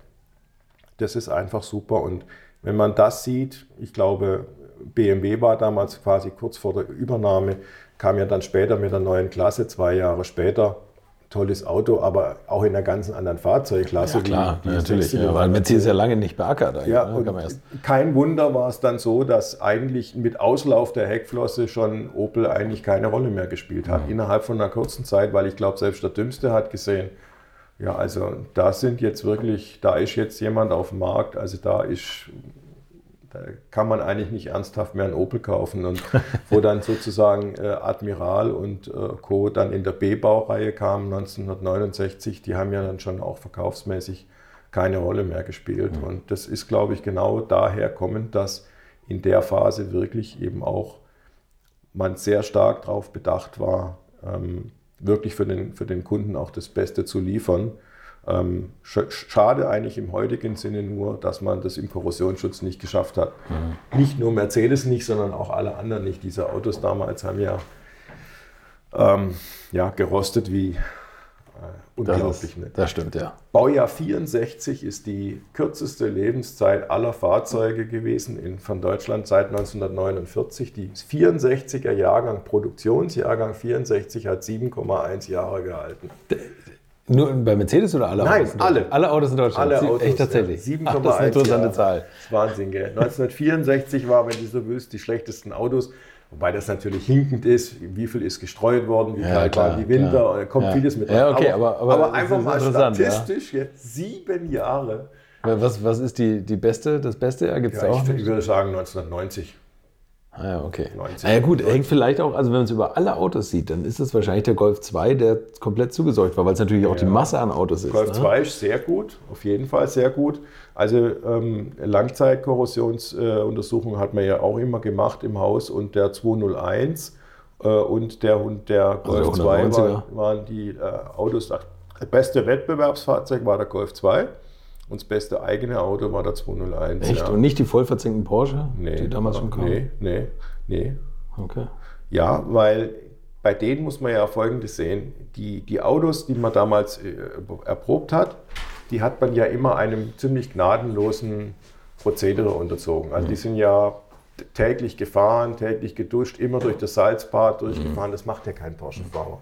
Das ist einfach super. Und wenn man das sieht, ich glaube, BMW war damals quasi kurz vor der Übernahme, kam ja dann später mit der neuen Klasse, zwei Jahre später. Tolles Auto, aber auch in einer ganz anderen Fahrzeugklasse. Ja, klar, wie- wie natürlich. 60er Ja, weil Mercedes ja lange nicht beackert. ja, ne? und kein Wunder war es dann so, dass eigentlich mit Auslauf der Heckflosse schon Opel eigentlich keine Rolle mehr gespielt hat. Innerhalb von einer kurzen Zeit, weil ich glaube, selbst der Dümmste hat gesehen, ja, also da sind jetzt wirklich, da ist jetzt jemand auf dem Markt, also da ist, da kann man eigentlich nicht ernsthaft mehr einen Opel kaufen. Und wo dann sozusagen äh, Admiral und äh, Co. dann in der B-Baureihe kamen 1969, die haben ja dann schon auch verkaufsmäßig keine Rolle mehr gespielt. Und das ist, glaube ich, genau daher kommend, dass in der Phase wirklich eben auch man sehr stark darauf bedacht war, ähm, wirklich für den, für den Kunden auch das Beste zu liefern. Ähm, sch schade eigentlich im heutigen Sinne nur, dass man das im Korrosionsschutz nicht geschafft hat. Nicht nur Mercedes nicht, sondern auch alle anderen nicht. Diese Autos damals haben ja, ähm, ja gerostet wie äh, Das, unglaublich. ne? ist, das stimmt, ja. Baujahr 64 ist die kürzeste Lebenszeit aller Fahrzeuge gewesen in, von Deutschland seit 1949. Die 64er Jahrgang, Produktionsjahrgang 64 hat 7,1 Jahre gehalten. Nur bei Mercedes oder alle Nein, Autos? in alle. Alle Autos in Deutschland? Alle Sie- Autos. Echt tatsächlich? Ja, 7,1 Ach, das ist eine interessante Jahre. Zahl. Das ist Wahnsinn, gell? 1964 war, wenn du so willst, die schlechtesten Autos, Wobei das natürlich hinkend ist, wie viel ist gestreut worden, wie Ja, kalt klar, waren die Winter, klar. und da kommt Ja. vieles mit Ja, rein. okay, aber- aber das einfach mal ja. statistisch jetzt sieben Jahre. Was, was ist die, die beste, das beste Jahr? Gibt es Ja, auch? ich, ich würde sagen 1990. Ah ja, okay. 90. Naja gut, hängt vielleicht auch, also wenn man es über alle Autos sieht, dann ist es wahrscheinlich der Golf 2, der komplett zugeseucht war, weil es natürlich auch die Masse an Autos ist. Golf ne? 2 ist sehr gut, auf jeden Fall sehr gut. Also ähm, Langzeitkorrosionsuntersuchungen hat man ja auch immer gemacht im Haus und der 201 äh, und der, und der Golf Also der 2 190er. waren, waren die äh, Autos. Das beste Wettbewerbsfahrzeug war der Golf 2 und das beste eigene Auto war der 201. Echt? Ja. Und nicht die voll verzinkten Porsche, nee, die damals schon kamen? Nee, nee, nee. Okay. Ja, weil bei denen muss man ja Folgendes sehen. Die, die Autos, die man damals äh, erprobt hat, die hat man ja immer einem ziemlich gnadenlosen Prozedere unterzogen. Also die sind ja täglich gefahren, täglich geduscht, immer durch das Salzbad durchgefahren. Das macht ja kein Porsche-Fahrer.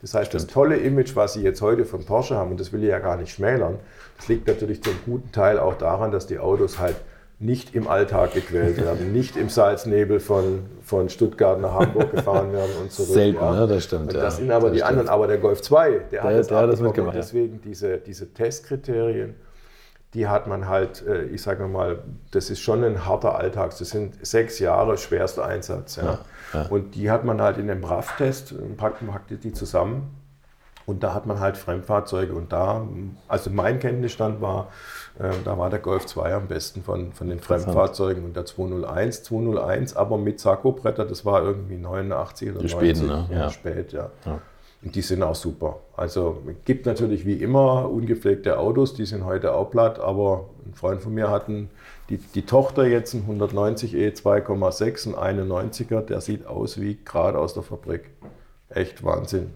Das heißt, das tolle Image, was sie jetzt heute von Porsche haben, und das will ich ja gar nicht schmälern, das liegt natürlich zum guten Teil auch daran, dass die Autos halt nicht im Alltag gequält werden, nicht im Salznebel von, von Stuttgart nach Hamburg gefahren werden und zurück. Selten, ne? Das stimmt, Und ja. das sind aber Das die stimmt. anderen, aber der Golf 2, der, Der- hat das, der hat das mitgemacht, ja. Deswegen diese, diese Testkriterien, die hat man halt, äh, ich sage mal, das ist schon ein harter Alltag. Das sind sechs Jahre schwerster Einsatz. Ja. Und die hat man halt in dem RAF-Test, packt, packt die zusammen. Und da hat man halt Fremdfahrzeuge. Und da, also mein Kenntnisstand war, äh, da war der Golf 2 am besten von, von den Fremdfahrzeugen und der 201. 201, aber mit Sakkobretter, das war irgendwie 89 oder Die 90. späten, ne? Ja, Ja. spät, ja. Und die sind auch super. Also es gibt natürlich wie immer ungepflegte Autos, die sind heute auch platt, aber ein Freund von mir hat einen, die, die Tochter jetzt einen 190 E 2,6, ein 91er, der sieht aus wie gerade aus der Fabrik. Echt Wahnsinn.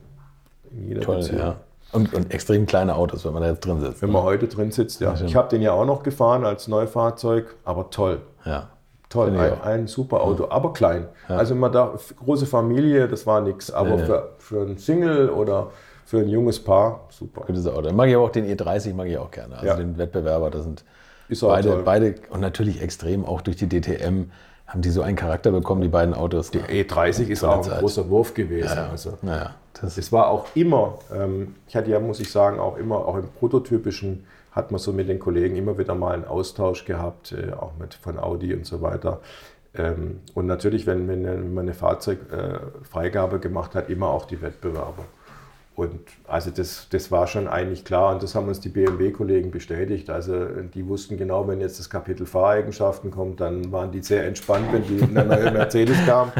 In jeder Toll, Beziehung. ja. Und, und extrem kleine Autos, wenn man da jetzt drin sitzt. Wenn man heute drin sitzt, ja. Ich habe den ja auch noch gefahren als Neufahrzeug, aber toll. Ja. Toll, ein, ein super Auto, aber klein. Also man da, große Familie, das war nichts. Aber. Für, für ein Single oder für ein junges Paar, super. Gutes Auto. Mag ich aber auch den E30, mag ich auch gerne. Also Ja. den Wettbewerber, das sind beide, toll. beide und natürlich extrem, auch durch die DTM haben die so einen Charakter bekommen, die beiden Autos. Die E30 ist auch ein großer Wurf gewesen. Also. Naja, das Es war auch immer, ähm, ich hatte ja, muss ich sagen, auch immer, auch im Prototypischen hat man so mit den Kollegen immer wieder mal einen Austausch gehabt, äh, auch mit von Audi und so weiter. Ähm, und natürlich, wenn, man eine Fahrzeugfreigabe gemacht hat, immer auch die Wettbewerber. Und also das, das war schon eigentlich klar und das haben uns die BMW-Kollegen bestätigt. Also die wussten genau, wenn jetzt das Kapitel Fahreigenschaften kommt, dann waren die sehr entspannt, wenn die in neue Mercedes kam.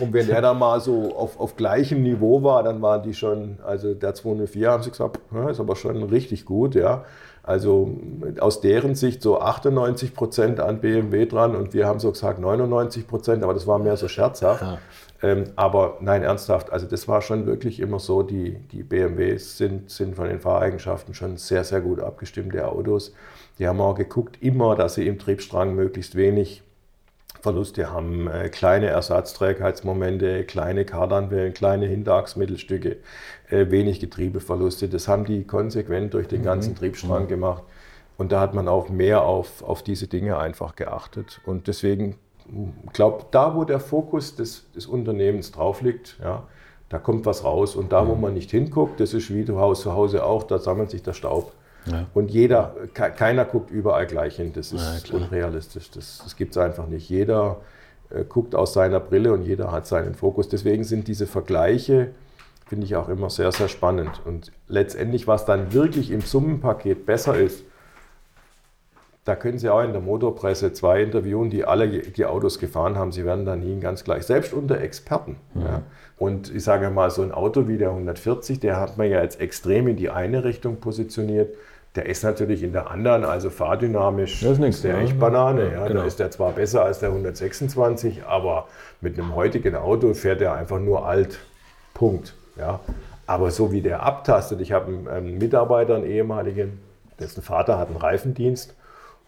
Und wenn der da mal so auf, auf gleichem Niveau war, dann waren die schon, also der 204 haben sie gesagt, ist aber schon richtig gut, ja. Also aus deren Sicht so 98 Prozent an BMW dran und wir haben so gesagt 99 Prozent, aber das war mehr so scherzhaft. Ähm, aber nein, ernsthaft, also das war schon wirklich immer so, die, die BMWs sind, sind von den Fahreigenschaften schon sehr, sehr gut abgestimmte Autos. Die haben auch geguckt immer, dass sie im Triebstrang möglichst wenig Verluste haben, äh, kleine Ersatzträgheitsmomente, kleine Kardanwellen, kleine Hinterachsmittelstücke, äh, wenig Getriebeverluste. Das haben die konsequent durch den ganzen Triebstrang gemacht. Und da hat man auch mehr auf, auf diese Dinge einfach geachtet. Und deswegen, ich glaube, da, wo der Fokus des, des Unternehmens drauf liegt, ja, da kommt was raus. Und da, wo man nicht hinguckt, das ist wie Hause, zu Hause auch, da sammelt sich der Staub. Und jeder, ke- keiner guckt überall gleich hin. Das ist unrealistisch. Das, das gibt es einfach nicht. Jeder äh, guckt aus seiner Brille und jeder hat seinen Fokus. Deswegen sind diese Vergleiche, finde ich auch immer sehr, sehr spannend. Und letztendlich, was dann wirklich im Summenpaket besser ist, da können Sie auch in der Motorpresse zwei interviewen, die alle die Autos gefahren haben. Sie werden dann nie ganz gleich, selbst unter Experten. Ja. Und ich sage mal, so ein Auto wie der 140, der hat man ja jetzt extrem in die eine Richtung positioniert. Der ist natürlich in der anderen, also fahrdynamisch, Das ist nix, der ja. echt Banane. Ja. Genau. Da ist der zwar besser als der 126, aber mit einem heutigen Auto fährt er einfach nur alt. Punkt. Ja. Aber so wie der abtastet, ich habe einen, einen Mitarbeiter, einen ehemaligen, dessen Vater hat einen Reifendienst.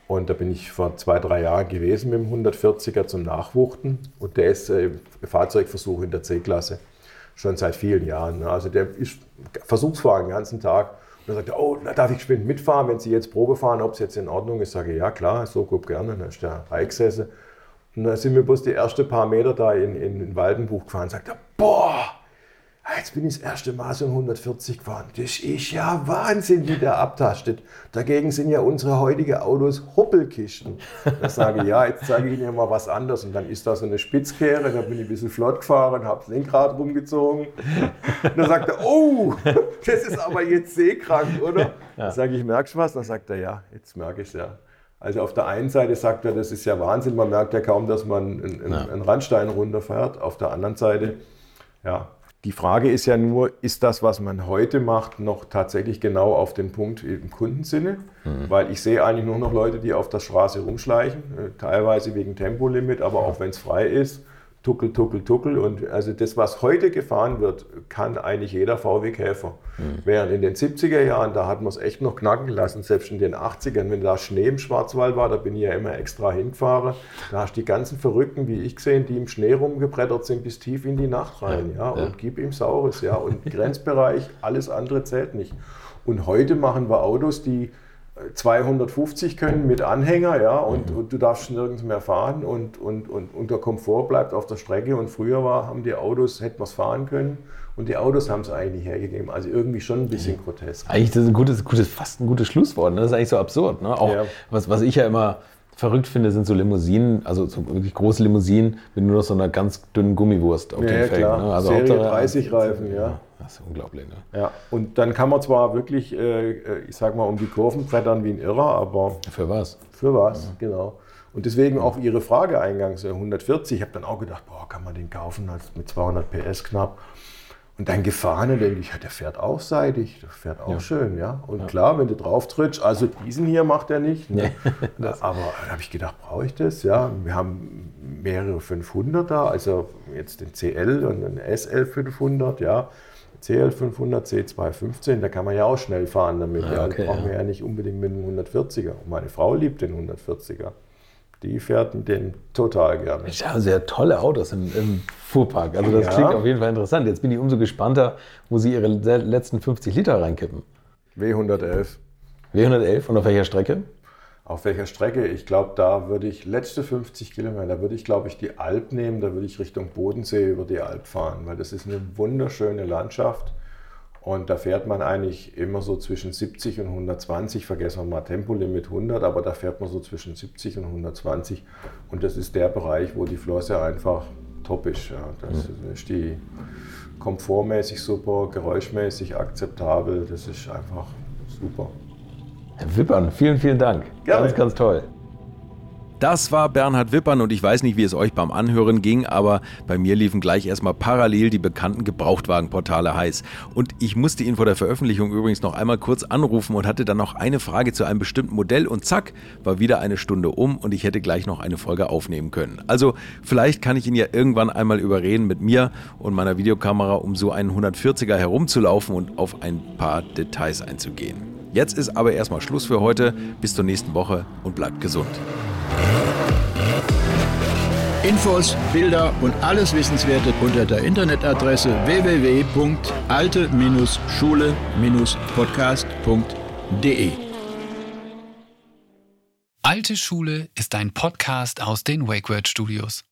Und da bin ich vor zwei, drei Jahren gewesen mit dem 140er zum Nachwuchten. Und der ist äh, Fahrzeugversuch in der C-Klasse. Schon seit vielen Jahren. ne. Also der ist Versuchsfahrer den ganzen Tag. Und dann sagt er, oh, na, darf ich geschwind mitfahren, wenn Sie jetzt Probe fahren, ob es jetzt in Ordnung ist? Ich sage, ja klar, so gut gerne. Dann ist der reingesessen. Und dann sind wir bloß die ersten paar Meter da in, in, in Waldenbuch gefahren. Sagt er, boah, jetzt bin ich das erste Mal so 140 gefahren. Das ist ja Wahnsinn, wie der abtastet. Dagegen sind ja unsere heutigen Autos Hoppelkisten. Da sage ich, ja, jetzt zeige ich Ihnen mal was anderes. Und dann ist da so eine Spitzkehre, da bin ich ein bisschen flott gefahren, habe das Lenkrad rumgezogen. Und dann sagt er, oh, das ist aber jetzt seekrank, oder? Dann sage ich, merkst du was? Dann sagt er, ja, jetzt merke ich es ja. Also auf der einen Seite sagt er, das ist ja Wahnsinn, man merkt ja kaum, dass man einen, ja. einen Randstein runterfährt. Auf der anderen Seite, ja, die Frage ist ja nur, ist das, was man heute macht, noch tatsächlich genau auf den Punkt im Kundensinne? Mhm. Weil ich sehe eigentlich nur noch Leute, die auf der Straße rumschleichen, äh, teilweise wegen Tempolimit, aber auch wenn es frei ist Tuckel, Tuckel, Tuckel. Und also das, was heute gefahren wird, kann eigentlich jeder VW Käfer. Mhm. Während in den 70er Jahren, da hat man es echt noch knacken lassen, selbst in den 80ern, wenn da Schnee im Schwarzwald war, da bin ich ja immer extra hingefahren, da hast du die ganzen Verrückten, wie ich gesehen, die im Schnee rumgebrettert sind bis tief in die Nacht rein. Ja, ja. Und gib ihm Saures, ja. Und Grenzbereich, alles andere zählt nicht. Und heute machen wir Autos, die 250 können mit Anhänger, ja, und, mhm. und, du darfst nirgends mehr fahren und, und, und, und der Komfort bleibt auf der Strecke. Und früher war, haben die Autos, hätten wir es fahren können und die Autos haben es eigentlich hergegeben. Also irgendwie schon ein bisschen mhm. grotesk. Eigentlich das ist ein gutes, gutes, fast ein gutes Schlusswort. Ne? Das ist eigentlich so absurd. Ne? Auch ja. was, was ich ja immer verrückt finde, sind so Limousinen, also so wirklich große Limousinen mit nur noch so einer ganz dünnen Gummiwurst auf ja, den Felgen. Ne? Also Serie 30 Reifen, ja. Das ist unglaublich, ne? Ja, und dann kann man zwar wirklich, äh, ich sag mal, um die Kurven brettern wie ein Irrer, aber. Für was? Für was, ja. genau. Und deswegen auch Ihre Frage eingangs, 140. Ich habe dann auch gedacht, boah, kann man den kaufen mit 200 PS knapp. Und dann gefahren und denke ich, ja, der fährt auch seitig, der fährt auch ja. schön, ja. Und ja. klar, wenn du drauf trittst, also diesen hier macht er nicht. Ne? Aber da habe ich gedacht, brauche ich das? Ja, wir haben mehrere 500er, also jetzt den CL und den SL 500, ja. CL500, C215, da kann man ja auch schnell fahren damit. Ah, okay, da brauchen ja. wir ja nicht unbedingt mit einem 140er. Und meine Frau liebt den 140er. Die fährt den total gerne. Ich habe sehr tolle Autos im, im Fuhrpark. Also das ja. klingt auf jeden Fall interessant. Jetzt bin ich umso gespannter, wo Sie Ihre letzten 50 Liter reinkippen. W111. W111 und auf welcher Strecke? Auf welcher Strecke? Ich glaube, da würde ich letzte 50 Kilometer, da würde ich, glaube ich, die Alp nehmen, da würde ich Richtung Bodensee über die Alp fahren, weil das ist eine wunderschöne Landschaft. Und da fährt man eigentlich immer so zwischen 70 und 120, vergessen wir mal Tempolimit 100, aber da fährt man so zwischen 70 und 120. Und das ist der Bereich, wo die Flosse einfach top ist. Ja. Das mhm. ist die komfortmäßig super, geräuschmäßig akzeptabel, das ist einfach super. Herr Wippern, vielen, vielen Dank. Gerne. Ganz, ganz toll. Das war Bernhard Wippern und ich weiß nicht, wie es euch beim Anhören ging, aber bei mir liefen gleich erstmal parallel die bekannten Gebrauchtwagenportale heiß. Und ich musste ihn vor der Veröffentlichung übrigens noch einmal kurz anrufen und hatte dann noch eine Frage zu einem bestimmten Modell und zack, war wieder eine Stunde um und ich hätte gleich noch eine Folge aufnehmen können. Also vielleicht kann ich ihn ja irgendwann einmal überreden, mit mir und meiner Videokamera um so einen 140er herumzulaufen und auf ein paar Details einzugehen. Jetzt ist aber erstmal Schluss für heute. Bis zur nächsten Woche und bleibt gesund. Infos, Bilder und alles Wissenswerte unter der Internetadresse www.alte-schule-podcast.de. Alte Schule ist ein Podcast aus den WakeWord Studios.